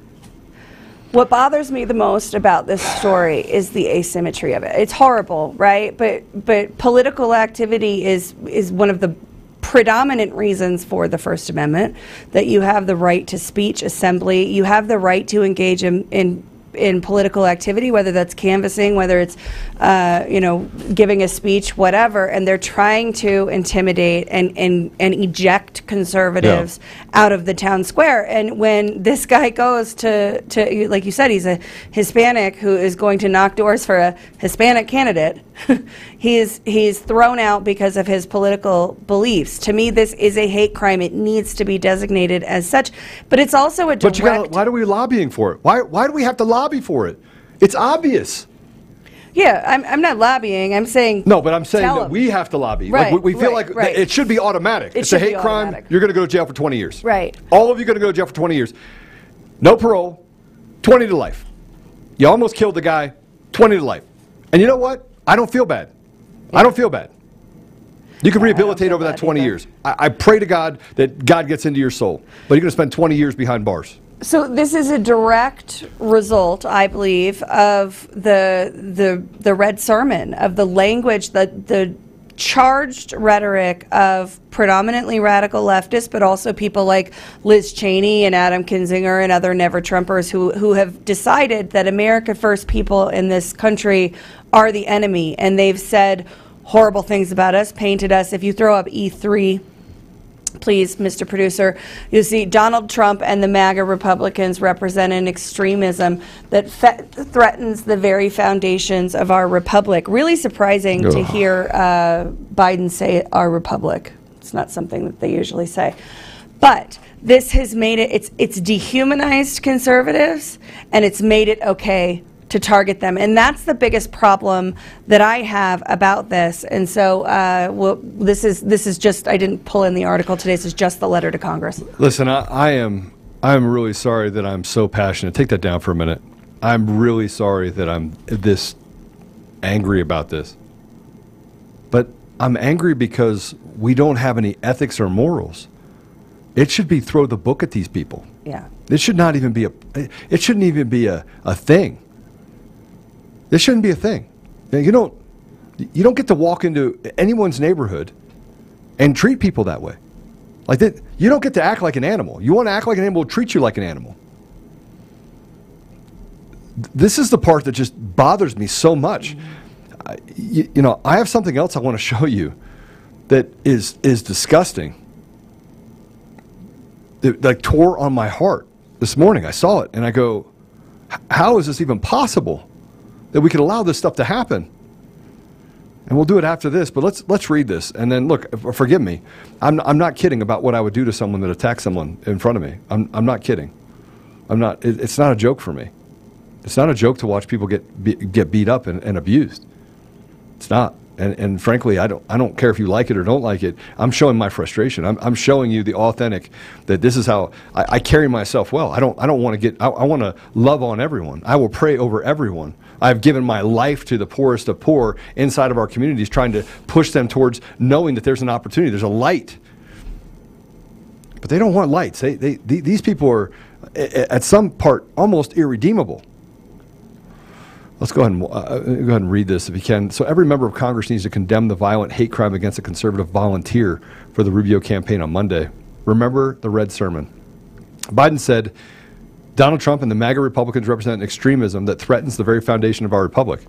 What bothers me the most about this story is the asymmetry of it. It's horrible, right? But but political activity is is one of the predominant reasons for the First Amendment that you have the right to speech, assembly, you have the right to engage in, in in political activity, whether that's canvassing, whether it's, uh, you know, giving a speech, whatever, and they're trying to intimidate and, and, and eject conservatives out of the town square. And when this guy goes to, to, like you said, he's a Hispanic who is going to knock doors for a Hispanic candidate, he's, he's thrown out because of his political beliefs. To me, this is a hate crime. It needs to be designated as such. But it's also a direct. But you got why are we lobbying for it? Why, why do we have to lobby for it? It's obvious. Yeah, I'm, I'm not lobbying. I'm saying. No, but I'm saying that them. we have to lobby. Right, like we, we feel right, like right. it should be automatic. It it's a hate crime. You're going to go to jail for 20 years. Right. All of you going to go to jail for 20 years. No parole, 20 to life. You almost killed the guy, 20 to life. And you know what? I don't feel bad. I don't feel bad. You can rehabilitate over that 20 years. I, I pray to God that God gets into your soul. But you're going to spend 20 years behind bars. So this is a direct result, I believe, of the the the red sermon, of the language, the the charged rhetoric of predominantly radical leftists, but also people like Liz Cheney and Adam Kinzinger and other never Trumpers who who have decided that America First people in this country are the enemy, and they've said horrible things about us, painted us. If you throw up E3, please, Mr. Producer, you see Donald Trump and the MAGA Republicans represent an extremism that fe- threatens the very foundations of our republic. Really surprising to hear uh, Biden say our republic. It's not something that they usually say. But this has made it, it's, it's dehumanized conservatives and it's made it okay to target them. And that's the biggest problem that I have about this. And so uh, well, this, is, this is just, I didn't pull in the article today, this is just the letter to Congress. Listen, I, I am I am really sorry that I'm so passionate. Take that down for a minute. I'm really sorry that I'm this angry about this. But I'm angry because we don't have any ethics or morals. It should be throw the book at these people. Yeah. It should not even be a it shouldn't even be a, a thing. This shouldn't be a thing. You don't you don't get to walk into anyone's neighborhood and treat people that way. Like that, you don't get to act like an animal. You want to act like an animal, treat you like an animal. This is the part that just bothers me so much. I, you, you know, I have something else I want to show you that is is disgusting. That like tore on my heart this morning. I saw it and I go, how is this even possible that we could allow this stuff to happen? And we'll do it after this, but let's let's read this and then look. Forgive me, I'm I'm not kidding about what I would do to someone that attacks someone in front of me. I'm I'm not kidding. I'm not. It, it's not a joke for me. It's not a joke to watch people get be, get beat up and, and abused. It's not. And, and frankly, I don't, I don't care if you like it or don't like it. I'm showing my frustration. I'm, I'm showing you the authentic that this is how I, I carry myself well. I don't, I don't want to get, I, I want to love on everyone. I will pray over everyone. I've given my life to the poorest of poor inside of our communities, trying to push them towards knowing that there's an opportunity, there's a light. But they don't want lights. They, they, the- these people are, at some part, almost irredeemable. Let's go ahead and uh, go ahead and read this if you can. So every member of Congress needs to condemn the violent hate crime against a conservative volunteer for the Rubio campaign on Monday. Remember the red sermon. Biden said, Donald Trump and the MAGA Republicans represent an extremism that threatens the very foundation of our republic.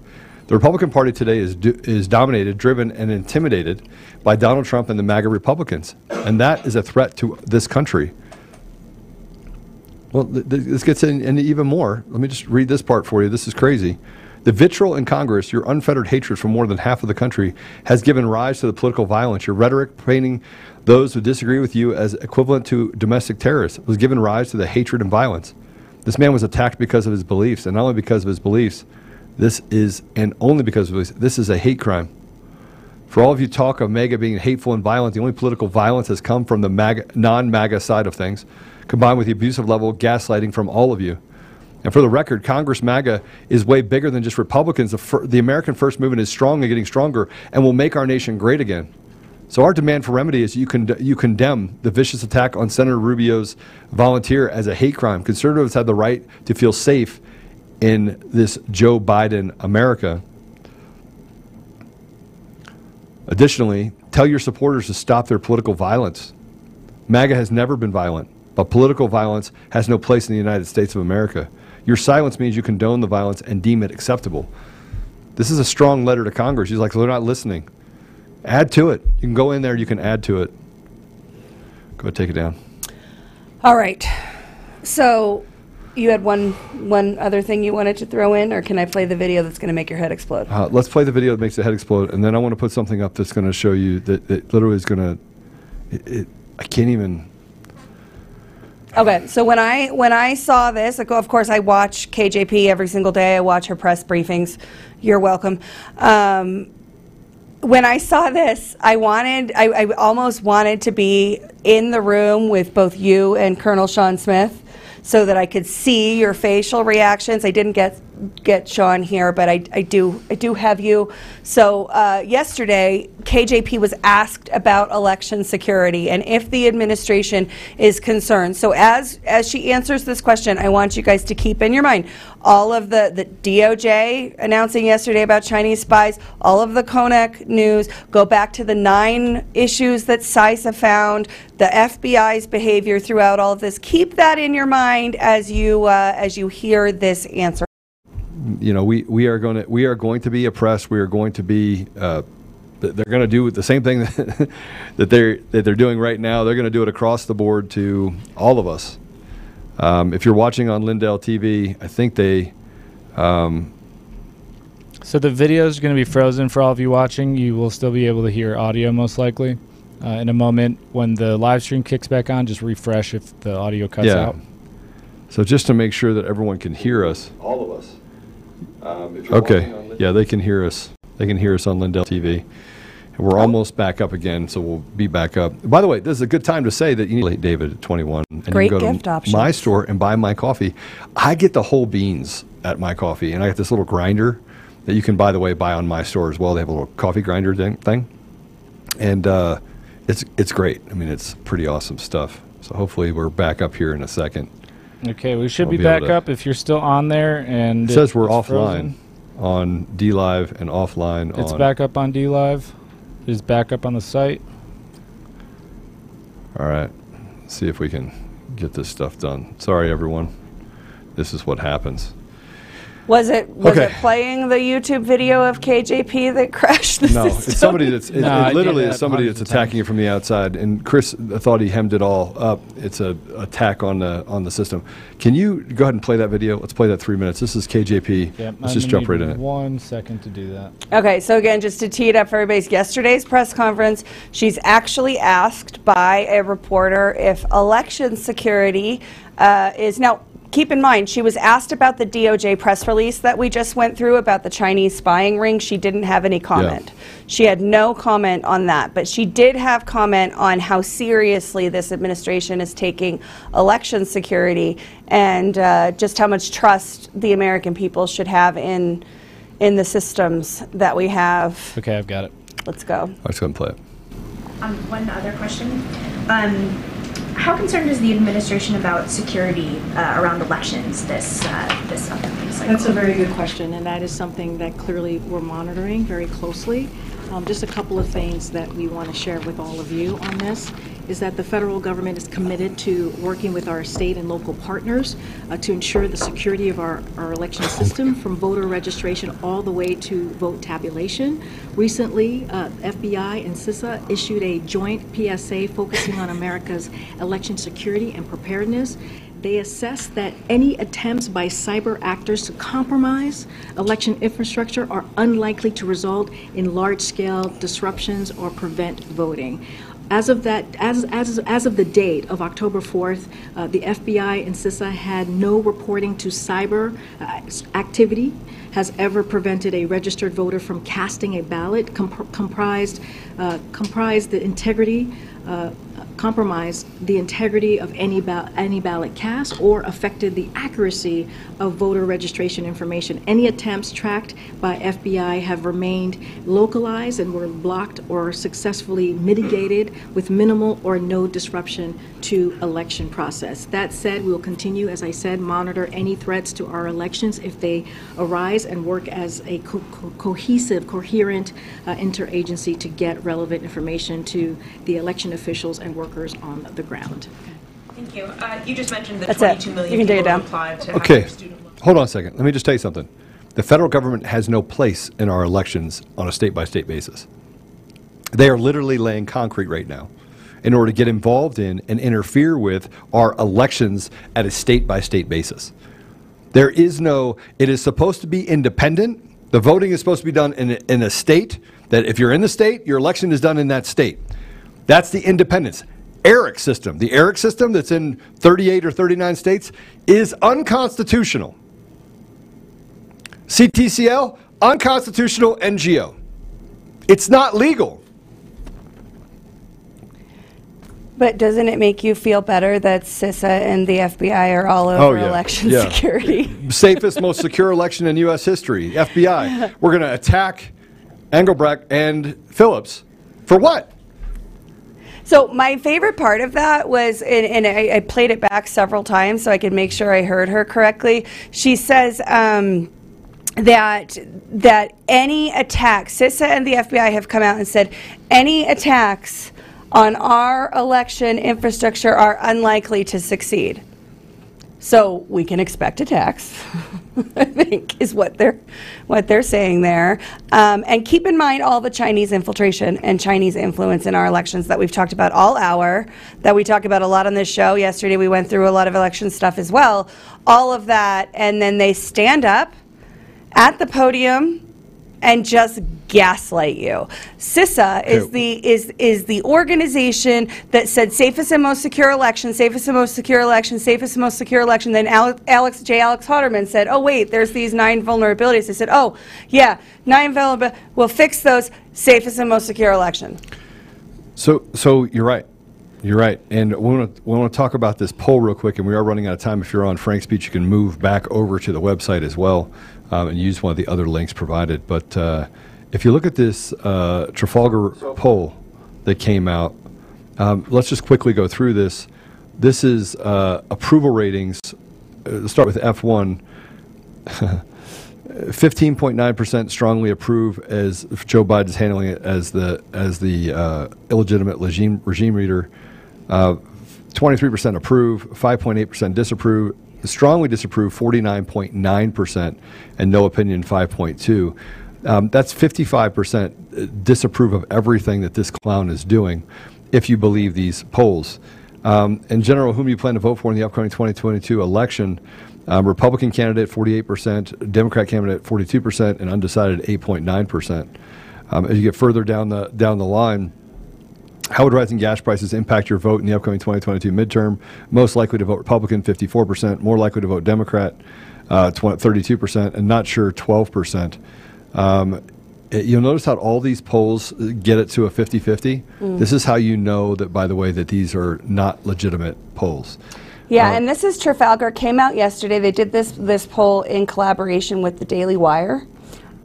The Republican Party today is, do, is dominated, driven, and intimidated by Donald Trump and the MAGA Republicans. And that is a threat to this country. Well, th- th- this gets in, into even more. Let me just read this part for you. This is crazy. The vitriol in Congress, your unfettered hatred for more than half of the country, has given rise to the political violence. Your rhetoric painting those who disagree with you as equivalent to domestic terrorists was given rise to the hatred and violence. This man was attacked because of his beliefs, and not only because of his beliefs, this is, and only because of his, this is a hate crime. For all of you talk of MAGA being hateful and violent, the only political violence has come from the MAGA, non-MAGA side of things, combined with the abusive level gaslighting from all of you. And for the record, Congress MAGA is way bigger than just Republicans. The, the American First Movement is strong and getting stronger and will make our nation great again. So our demand for remedy is you, con- you condemn the vicious attack on Senator Rubio's volunteer as a hate crime. Conservatives have the right to feel safe in this Joe Biden America. Additionally, tell your supporters to stop their political violence. MAGA has never been violent, but political violence has no place in the United States of America. Your silence means you condone the violence and deem it acceptable. This is a strong letter to Congress. He's like, they're not listening. Add to it. You can go in there, you can add to it. Go ahead, take it down. All right. So you had one one other thing you wanted to throw in, or can I play the video that's going to make your head explode? Uh, let's play the video that makes the head explode, and then I want to put something up that's going to show you that it literally is going to. I can't even. Okay, so when I when I saw this, of course, I watch KJP every single day. I watch her press briefings. You're welcome. Um, when I saw this, I wanted, I, I almost wanted to be in the room with both you and Colonel Sean Smith, so that I could see your facial reactions. I didn't get get Sean here, but I, I do I do have you. So uh, yesterday, KJP was asked about election security and if the administration is concerned. So as as she answers this question, I want you guys to keep in your mind all of the the DOJ announcing yesterday about Chinese spies, all of the Konnech news. Go back to the nine issues that CISA found, the FBI's behavior throughout all of this. Keep that in your mind as you uh, as you hear this answer. You know, we, we are going to we are going to be oppressed. We are going to be uh, they're going to do the same thing that they're that they're doing right now. They're going to do it across the board to all of us. Um, if you're watching on Lindell TV, I think they. Um, So the video is going to be frozen for all of you watching. You will still be able to hear audio most likely. Uh, in a moment, when the live stream kicks back on, just refresh if the audio cuts yeah. out. So just to make sure that everyone can hear us. All of us. Okay. Yeah, they can hear us. They can hear us on Lindell TV. And we're almost back up again, so we'll be back up. By the way, this is a good time to say that you need late David at 21. And Great you can go gift to options. my store and buy my coffee. I get the whole beans at my coffee, and I got this little grinder that you can, by the way, buy on my store as well. They have a little coffee grinder thing. thing. And uh, it's, it's great. I mean, it's pretty awesome stuff. So hopefully we're back up here in a second. Okay, we should I'll be, be back up if you're still on there. And It says we're offline frozen. on D Live and offline It's back up on D Live. It's back up on the site. All right. See if we can get this stuff done. Sorry, everyone. This is what happens. Was it was Okay. it playing the YouTube video of KJP that crashed the No, system? it's somebody that's it, No, it literally that is somebody that's attacking it from the outside. And Chris thought he hemmed it all up. It's a attack on the on the system. Can you go ahead and play that video? Let's play that three minutes. This is KJP. Yep, Let's I'm just jump right need in it. One second to do that. Okay, so again, just to tee it up for everybody's yesterday's press conference, she's actually asked by a reporter if election security uh, is now. Keep in mind, she was asked about the DOJ press release that we just went through about the Chinese spying ring. She didn't have any comment. She had no comment on that, but she did have comment on how seriously this administration is taking election security and uh, just how much trust the American people should have in in the systems that we have. Okay, I've got it. Let's go. Let's go and play it. Um, one other question. Um, how concerned is the administration about security uh, around elections this uh, this upcoming cycle? That's a very good question, and that is something that clearly we're monitoring very closely. Um, Just a couple of things that we want to share with all of you on this is that the federal government is committed to working with our state and local partners uh, to ensure the security of our, our election system from voter registration all the way to vote tabulation. Recently, uh, FBI and CISA issued a joint PSA focusing on America's election security and preparedness. They assess that any attempts by cyber actors to compromise election infrastructure are unlikely to result in large-scale disruptions or prevent voting. As of that, as, as, as of the date of October 4th, uh, the FBI and CISA had no reporting to cyber uh, activity has ever prevented a registered voter from casting a ballot, comp- comprised, uh, comprised the integrity, uh, compromised the integrity of any, ba- any ballot cast, or affected the accuracy of voter registration information. Any attempts tracked by FBI have remained localized and were blocked or successfully mitigated with minimal or no disruption to election process. That said, we will continue, as I said, monitor any threats to our elections if they arise and work as a co- co- cohesive, coherent uh, interagency to get relevant information to the election officials and workers on the ground. Thank you. Uh, you just mentioned that That's it. 22 million You can take it people down. have applied to Okay, have student loan. hold on a second. Let me just tell you something. The federal government has no place in our elections on a state by state basis. They are literally laying concrete right now in order to get involved in and interfere with our elections at a state by state basis. There is no, it is supposed to be independent. The voting is supposed to be done in a, in a state that if you're in the state, your election is done in that state. That's the independence. ERIC system, the ERIC system that's in 38 or 39 states, is unconstitutional. CTCL, unconstitutional NGO. It's not legal. But doesn't it make you feel better that CISA and the FBI are all over election Oh, Yeah. security? Safest, most secure election in U.S. history. FBI. We're going to attack Engelbrecht and Phillips. For what? So my favorite part of that was, and, and I, I played it back several times so I could make sure I heard her correctly. She says um, that that any attack, CISA and the FBI have come out and said any attacks on our election infrastructure are unlikely to succeed. So we can expect attacks. I think is what they're what they're saying there. Um, and keep in mind all the Chinese infiltration and Chinese influence in our elections that we've talked about all hour. That we talk about a lot on this show. Yesterday we went through a lot of election stuff as well. All of that, and then they stand up at the podium and just gaslight you. CISA is the is is the organization that said safest and most secure election, safest and most secure election, safest and most secure election. Then Alex, Alex J. Alex Halderman said, "Oh wait, there's these nine vulnerabilities." They said, "Oh yeah, nine vulnerabilities. We'll fix those. Safest and most secure election." So, so you're right. You're right. And we want to we want to talk about this poll real quick, and we are running out of time. If you're on Frank's Speech, you can move back over to the website as well um, and use one of the other links provided. But uh, if you look at this uh, Trafalgar poll that came out, um, let's just quickly go through this. This is uh, approval ratings. Uh, let's start with F1. 15.9% strongly approve as Joe Biden's handling it as the as the uh, illegitimate regime regime leader. Uh, 23% approve, 5.8% disapprove, strongly disapprove 49.9%, and no opinion 5.2. Um, that's 55% disapprove of everything that this clown is doing, if you believe these polls. Um, in general, whom you plan to vote for in the upcoming 2022 election? Um, Republican candidate 48%, Democrat candidate 42%, and undecided 8.9%. Um, as you get further down the down the line, how would rising gas prices impact your vote in the upcoming 2022 midterm? Most likely to vote Republican, 54%. More likely to vote Democrat, uh, 32%. And not sure, 12%. Um, it- you'll notice how all these polls uh, get it to a 50 50. Mm. This is how you know that, by the way, that these are not legitimate polls. Yeah, Uh, and this is Trafalgar. Came out yesterday. They did this this poll in collaboration with the Daily Wire.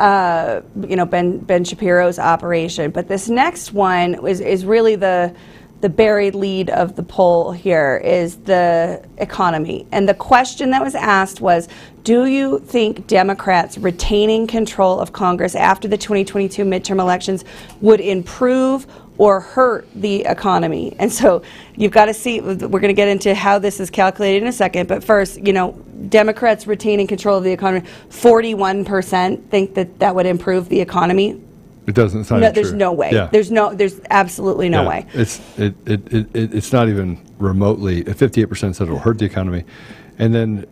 Uh, you know Ben Ben Shapiro's operation, but this next one is is really the the buried lead of the poll here is the economy. And the question that was asked was Do you think Democrats retaining control of Congress after the 2022 midterm elections would improve or hurt the economy? And so you've got to see, we're going to get into how this is calculated in a second. But first, you know, Democrats retaining control of the economy, 41% think that that would improve the economy. It doesn't. sound No, even there's no way. Yeah. There's no, there's absolutely no Yeah. way. It's it, it, it, it it's not even remotely. Fifty eight percent said it'll hurt the economy, and then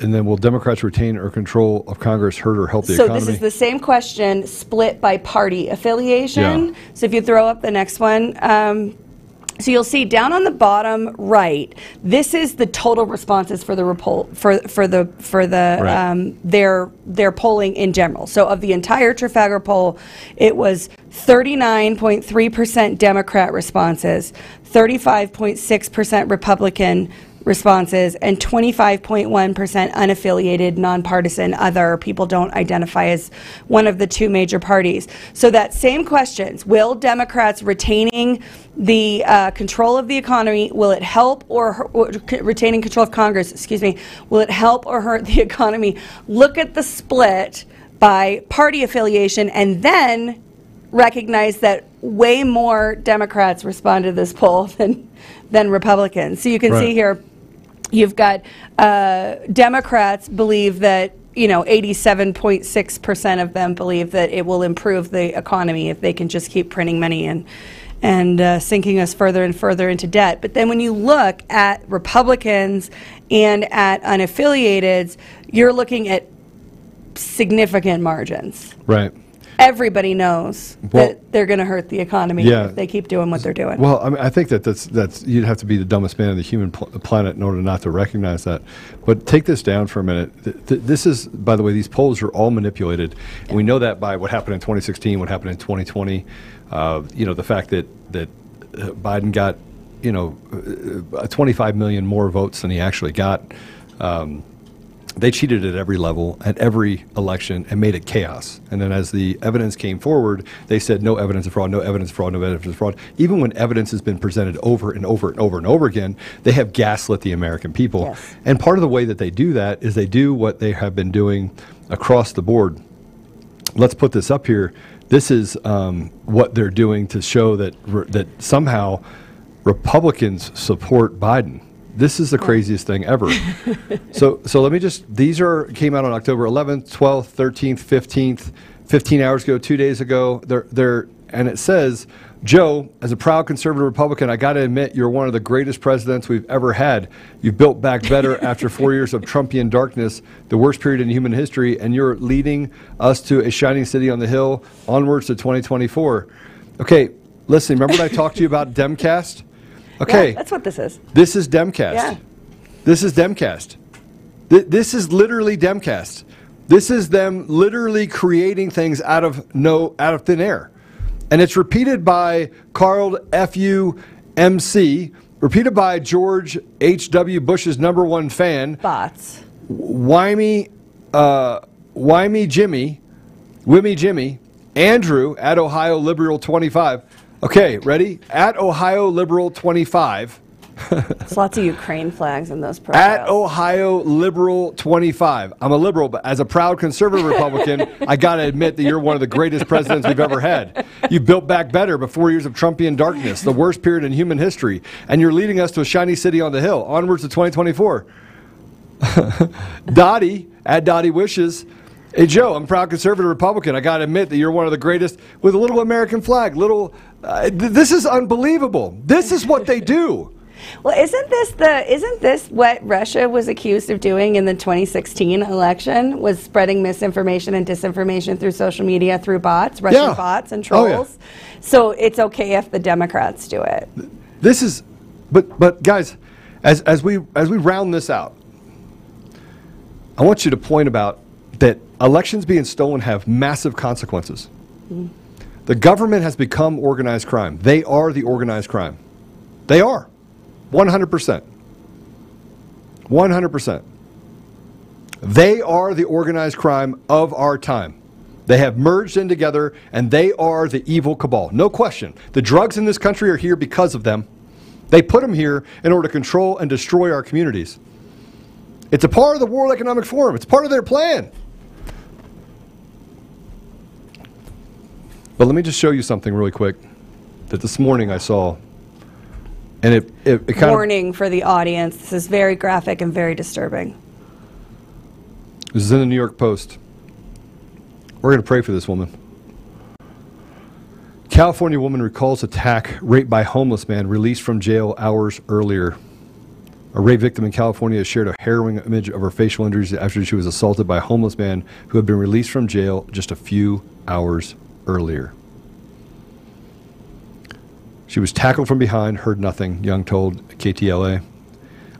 and then will Democrats retain or control of Congress hurt or help the So economy? So this is the same question split by party affiliation. Yeah. So if you throw up the next one, um, so you'll see down on the bottom right, this is the total responses for the repol- for for the for the Right. um, their their polling in general. So of the entire Trafalgar poll, it was 39.3 percent Democrat responses, 35.6 percent Republican responses and 25.1% unaffiliated, nonpartisan, other people don't identify as one of the two major parties. So that same questions, will Democrats retaining the uh, control of the economy, will it help or, or retaining control of Congress, excuse me, will it help or hurt the economy? Look at the split by party affiliation and then recognize that way more Democrats responded to this poll than than Republicans. So you can see here, you've got uh, Democrats believe that you know 87.6 percent of them believe that it will improve the economy if they can just keep printing money and and uh, sinking us further and further into debt. But then when you look at Republicans and at unaffiliateds, you're looking at significant margins right. Everybody knows Well- that they're going to hurt the economy Yeah. if they keep doing what they're doing. Well, I mean, I think that that's that's you'd have to be the dumbest man on the human pl- planet in order not to recognize that. But take this down for a minute. Th- th- this is, by the way, these polls are all manipulated, and we know that by what happened in 2016, what happened in 2020. Uh, you know, the fact that that uh, Biden got, you know, uh, 25 million more votes than he actually got. Um, they cheated at every level, at every election, and made it chaos. And then as the evidence came forward, they said no evidence of fraud, no evidence of fraud, no evidence of fraud. Even when evidence has been presented over and over and over and over again, they have gaslit the American people. And part of the way that they do that is they do what they have been doing across the board. Let's put this up here. This is um, what they're doing to show that that somehow Republicans support Biden. This is the craziest thing ever. so, so let me just. These are came out on October 11th, 12th, 13th, 15th, 15 hours ago, two days ago. They're they're and it says, Joe, as a proud conservative Republican, I got to admit you're one of the greatest presidents we've ever had. You've built back better after four years of Trumpian darkness, the worst period in human history, and you're leading us to a shining city on the hill, onwards to 2024. Okay, listen. Remember when I talked to you about Demcast? Okay. Yeah, that's what this is. This is Demcast. Yeah. This is Demcast. Th- this is literally Demcast. This is them literally creating things out of no out of thin air. And it's repeated by Carl F.U. MC, repeated by George H.W. Bush's number one fan. Bots. Wimey, uh, Wimey Jimmy, Wimmy Jimmy, Andrew at Ohio Liberal 25. Okay, ready? At Ohio Liberal 25. There's lots of Ukraine flags in those At. Ohio Liberal 25. I'm a liberal, but as a proud conservative Republican, I got to admit that you're one of the greatest presidents we've ever had. You built back better but four years of Trumpian darkness, the worst period in human history, and you're leading us to a shiny city on the hill, onwards to 2024. Dottie, at Dottie Wishes. Hey, Joe, I'm a proud conservative Republican. I got to admit that you're one of the greatest with a little American flag. Little, uh, th- this is unbelievable. This is what they do. Well, isn't this the isn't this what Russia was accused of doing in the 2016 election? Was spreading misinformation and disinformation through social media through bots, Russian Yeah. bots and Oh, yeah. trolls. So it's okay if the Democrats do it. This is, but but guys, as as we as we round this out, I want you to point about elections being stolen have massive consequences. The government has become organized crime. They are the organized crime. They are, one hundred percent. One hundred percent. They are the organized crime of our time. They have merged in together and they are the evil cabal. No question. The drugs in this country are here because of them. They put them here in order to control and destroy our communities. It's a part of the World Economic Forum, it's part of their plan. But let me just show you something really quick that this morning I saw. And it, it, it kind of. Warning for the audience: this is very graphic and very disturbing. This is in the New York Post. We're going to pray for this woman. California woman recalls attack, rape by homeless man released from jail hours earlier. A rape victim in California has shared a harrowing image of her facial injuries after she was assaulted by a homeless man who had been released from jail just a few hours earlier. She was tackled from behind, heard nothing, Young told KTLA.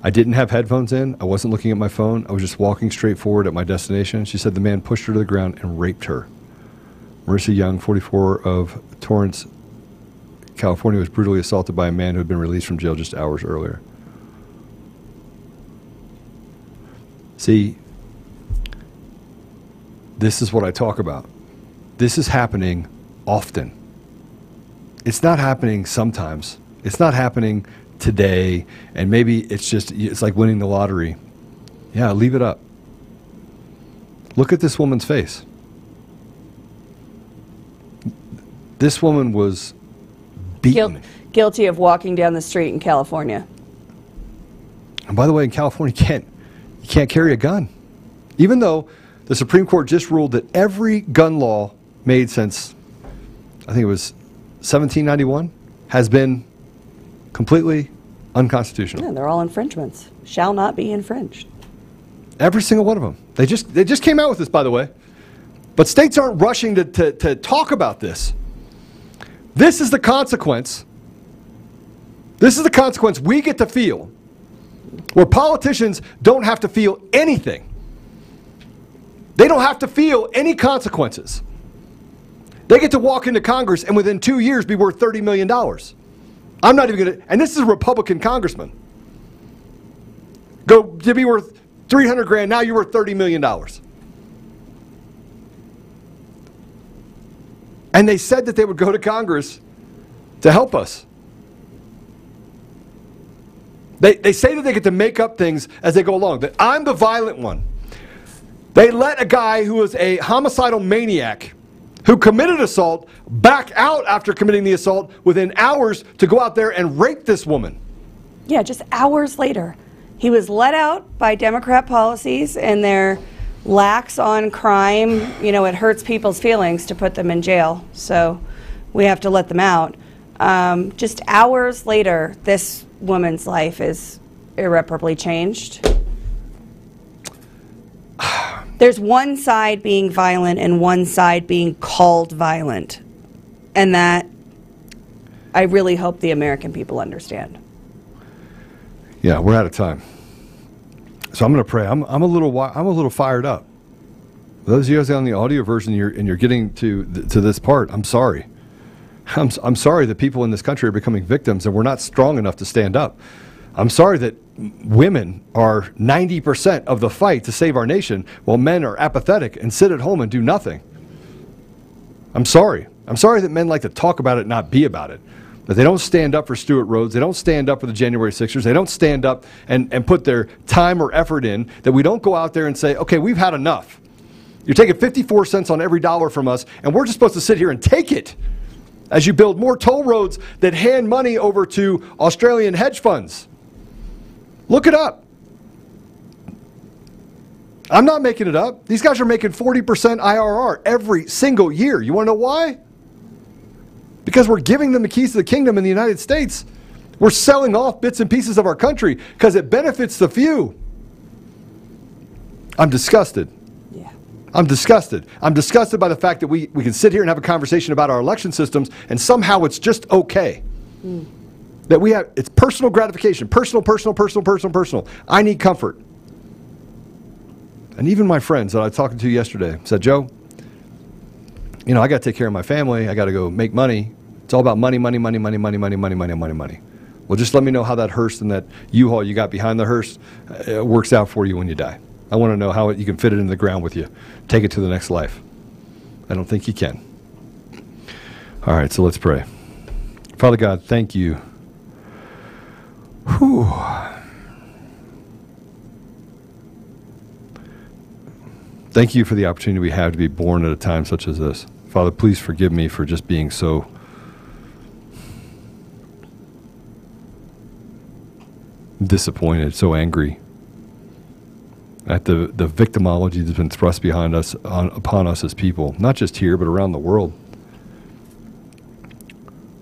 I didn't have headphones in. I wasn't looking at my phone. I was just walking straight forward at my destination. She said the man pushed her to the ground and raped her. Marissa Young, 44 of Torrance, California, was brutally assaulted by a man who had been released from jail just hours earlier. See, this is what I talk about. This is happening often. It's not happening sometimes. It's not happening today, and maybe it's just, it's like winning the lottery. Yeah, leave it up. Look at this woman's face. This woman was beaten. Guil- guilty of walking down the street in California. And by the way, in California, you can't, you can't carry a gun. Even though the Supreme Court just ruled that every gun law made since, I think it was 1791, has been completely unconstitutional. Yeah, they're all infringements. Shall not be infringed. Every single one of them. They just, they just came out with this, by the way. But states aren't rushing to, to, to talk about this. This is the consequence. This is the consequence we get to feel where politicians don't have to feel anything. They don't have to feel any consequences. They get to walk into Congress and within two years be worth $30 million. I'm not even going to, and this is a Republican congressman. Go to be worth 300 grand, now you're worth $30 million. And they said that they would go to Congress to help us. They, they say that they get to make up things as they go along, that I'm the violent one. They let a guy who was a homicidal maniac who committed assault back out after committing the assault within hours to go out there and rape this woman. Yeah, just hours later. He was let out by Democrat policies and their lax on crime. You know, it hurts people's feelings to put them in jail, so we have to let them out. Um, just hours later, this woman's life is irreparably changed. There's one side being violent and one side being called violent. And that I really hope the American people understand. Yeah, we're out of time. So I'm going to pray. I'm, I'm a little I'm a little fired up. Those of you guys on the audio version, you're, and you're getting to th- to this part. I'm sorry. I'm, I'm sorry that people in this country are becoming victims, and we're not strong enough to stand up. I'm sorry that women are 90% of the fight to save our nation, while men are apathetic and sit at home and do nothing. I'm sorry. I'm sorry that men like to talk about it, not be about it. That they don't stand up for Stewart Rhodes. They don't stand up for the January Sixers. They don't stand up and, and put their time or effort in. That we don't go out there and say, okay, we've had enough. You're taking 54 cents on every dollar from us, and we're just supposed to sit here and take it as you build more toll roads that hand money over to Australian hedge funds. Look it up. I'm not making it up. These guys are making 40% IRR every single year. You want to know why? Because we're giving them the keys to the kingdom in the United States. We're selling off bits and pieces of our country because it benefits the few. I'm disgusted. Yeah. I'm disgusted. I'm disgusted by the fact that we, we can sit here and have a conversation about our election systems and somehow it's just okay. Mm. That we have, it's personal gratification, personal, personal, personal, personal, personal. I need comfort. And even my friends that I was talking to yesterday said, Joe, you know, I got to take care of my family. I got to go make money. It's all about money, money, money, money, money, money, money, money, money, money. Well, just let me know how that hearse and that U-Haul you got behind the hearse uh, works out for you when you die. I want to know how it, you can fit it in the ground with you, take it to the next life. I don't think you can. All right, so let's pray. Father God, thank you. Whew. Thank you for the opportunity we have to be born at a time such as this. Father, please forgive me for just being so disappointed, so angry at the, the victimology that's been thrust behind us on, upon us as people, not just here, but around the world.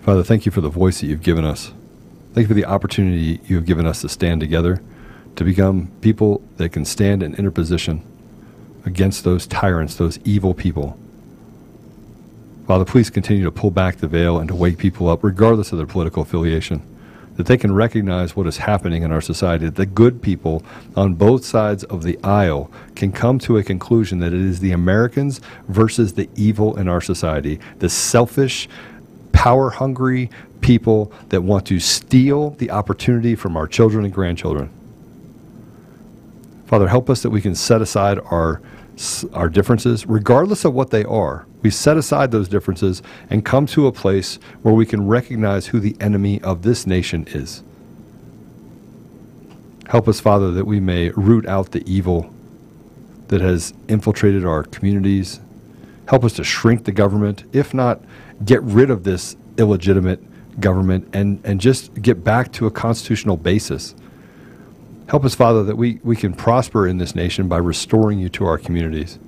Father, thank you for the voice that you've given us. Thank you for the opportunity you have given us to stand together, to become people that can stand in interposition against those tyrants, those evil people. While the police continue to pull back the veil and to wake people up, regardless of their political affiliation, that they can recognize what is happening in our society, that the good people on both sides of the aisle can come to a conclusion that it is the Americans versus the evil in our society, the selfish, power hungry people that want to steal the opportunity from our children and grandchildren. Father, help us that we can set aside our our differences, regardless of what they are. We set aside those differences and come to a place where we can recognize who the enemy of this nation is. Help us, Father, that we may root out the evil that has infiltrated our communities. Help us to shrink the government, if not get rid of this illegitimate government and, and just get back to a constitutional basis. Help us, Father, that we, we can prosper in this nation by restoring you to our communities.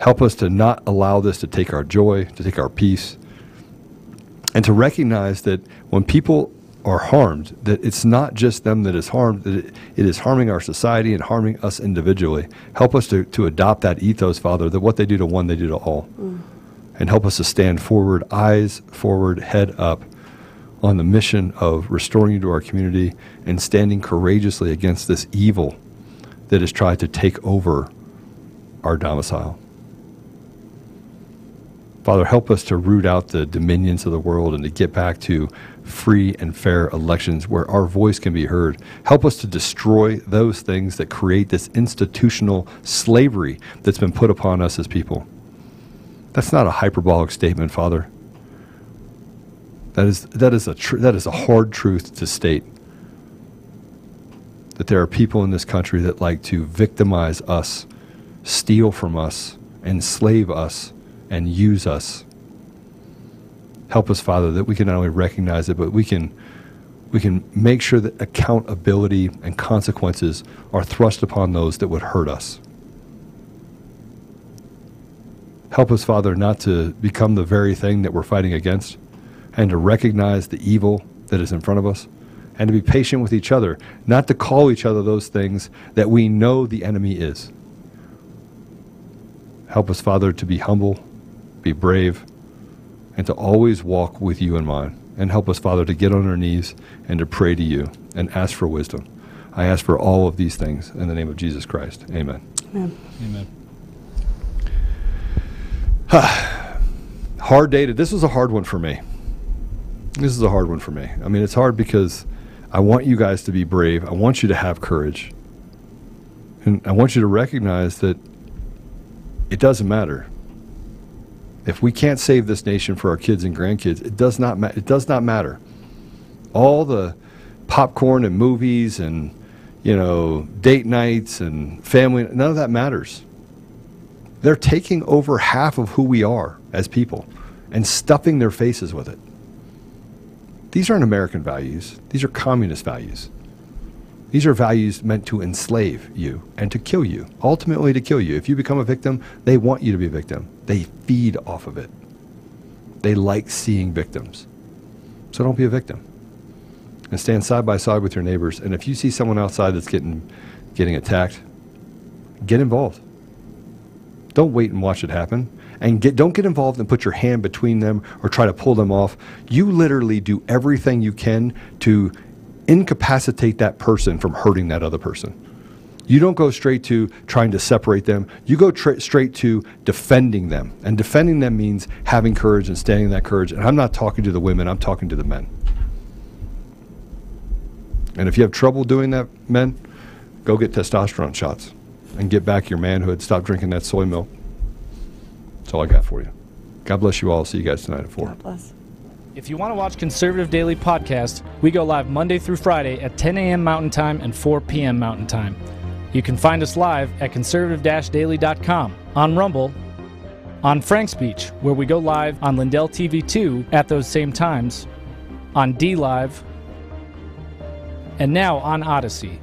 Help us to not allow this to take our joy, to take our peace, and to recognize that when people are harmed, that it's not just them that is harmed, that it, it is harming our society and harming us individually. Help us to, to adopt that ethos, Father, that what they do to one, they do to all. Mm-hmm. And help us to stand forward, eyes forward, head up, on the mission of restoring you to our community and standing courageously against this evil that has tried to take over our domicile. Father, help us to root out the dominions of the world and to get back to free and fair elections where our voice can be heard. Help us to destroy those things that create this institutional slavery that's been put upon us as people. That's not a hyperbolic statement, Father. That is, that is, a, tr- that is a hard truth to state. That there are people in this country that like to victimize us, steal from us, enslave us, and use us. Help us, Father, that we can not only recognize it, but we can, we can make sure that accountability and consequences are thrust upon those that would hurt us. Help us, Father, not to become the very thing that we're fighting against and to recognize the evil that is in front of us and to be patient with each other, not to call each other those things that we know the enemy is. Help us, Father, to be humble, be brave, and to always walk with you in mind. And help us, Father, to get on our knees and to pray to you and ask for wisdom. I ask for all of these things in the name of Jesus Christ. Amen. Amen. Amen. hard day to this was a hard one for me. This is a hard one for me. I mean it's hard because i want you guys to be brave. I want you to have courage. And i want you to recognize that it doesn't matter. If we can't save this nation for our kids and grandkids it does not ma- it does not matter. All the popcorn and movies and you know date nights and family none of that matters they're taking over half of who we are as people and stuffing their faces with it. These aren't American values, these are communist values. These are values meant to enslave you and to kill you, ultimately to kill you. If you become a victim, they want you to be a victim. They feed off of it. They like seeing victims. So don't be a victim. And stand side by side with your neighbors. And if you see someone outside that's getting getting attacked, get involved. Don't wait and watch it happen. And get, don't get involved and put your hand between them or try to pull them off. You literally do everything you can to incapacitate that person from hurting that other person. You don't go straight to trying to separate them. You go tra- straight to defending them. And defending them means having courage and standing that courage. And I'm not talking to the women, I'm talking to the men. And if you have trouble doing that, men, go get testosterone shots and get back your manhood. Stop drinking that soy milk. That's all I got for you. God bless you all. See you guys tonight at 4. God bless. If you want to watch Conservative Daily Podcast, we go live Monday through Friday at 10 a.m. Mountain Time and 4 p.m. Mountain Time. You can find us live at conservative-daily.com, on Rumble, on Frank's Speech, where we go live on Lindell TV 2 at those same times, on D Live, and now on Odysee.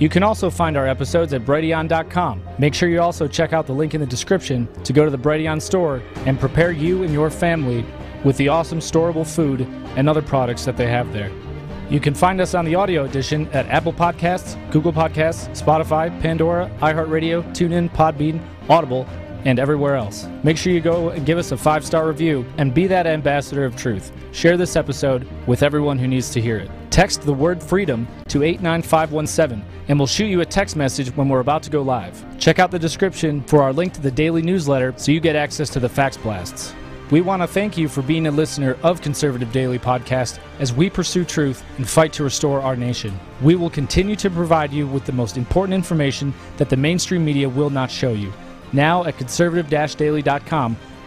You can also find our episodes at Brighteon.com. Make sure you also check out the link in the description to go to the Brighteon store and prepare you and your family with the awesome storable food and other products that they have there. You can find us on the audio edition at Apple Podcasts, Google Podcasts, Spotify, Pandora, iHeartRadio, TuneIn, Podbean, Audible, and everywhere else. Make sure you go and give us a five star review and be that ambassador of truth. Share this episode with everyone who needs to hear it. Text the word freedom to 89517 and we'll shoot you a text message when we're about to go live. Check out the description for our link to the daily newsletter so you get access to the fax blasts. We want to thank you for being a listener of Conservative Daily Podcast as we pursue truth and fight to restore our nation. We will continue to provide you with the most important information that the mainstream media will not show you. Now at conservative daily.com,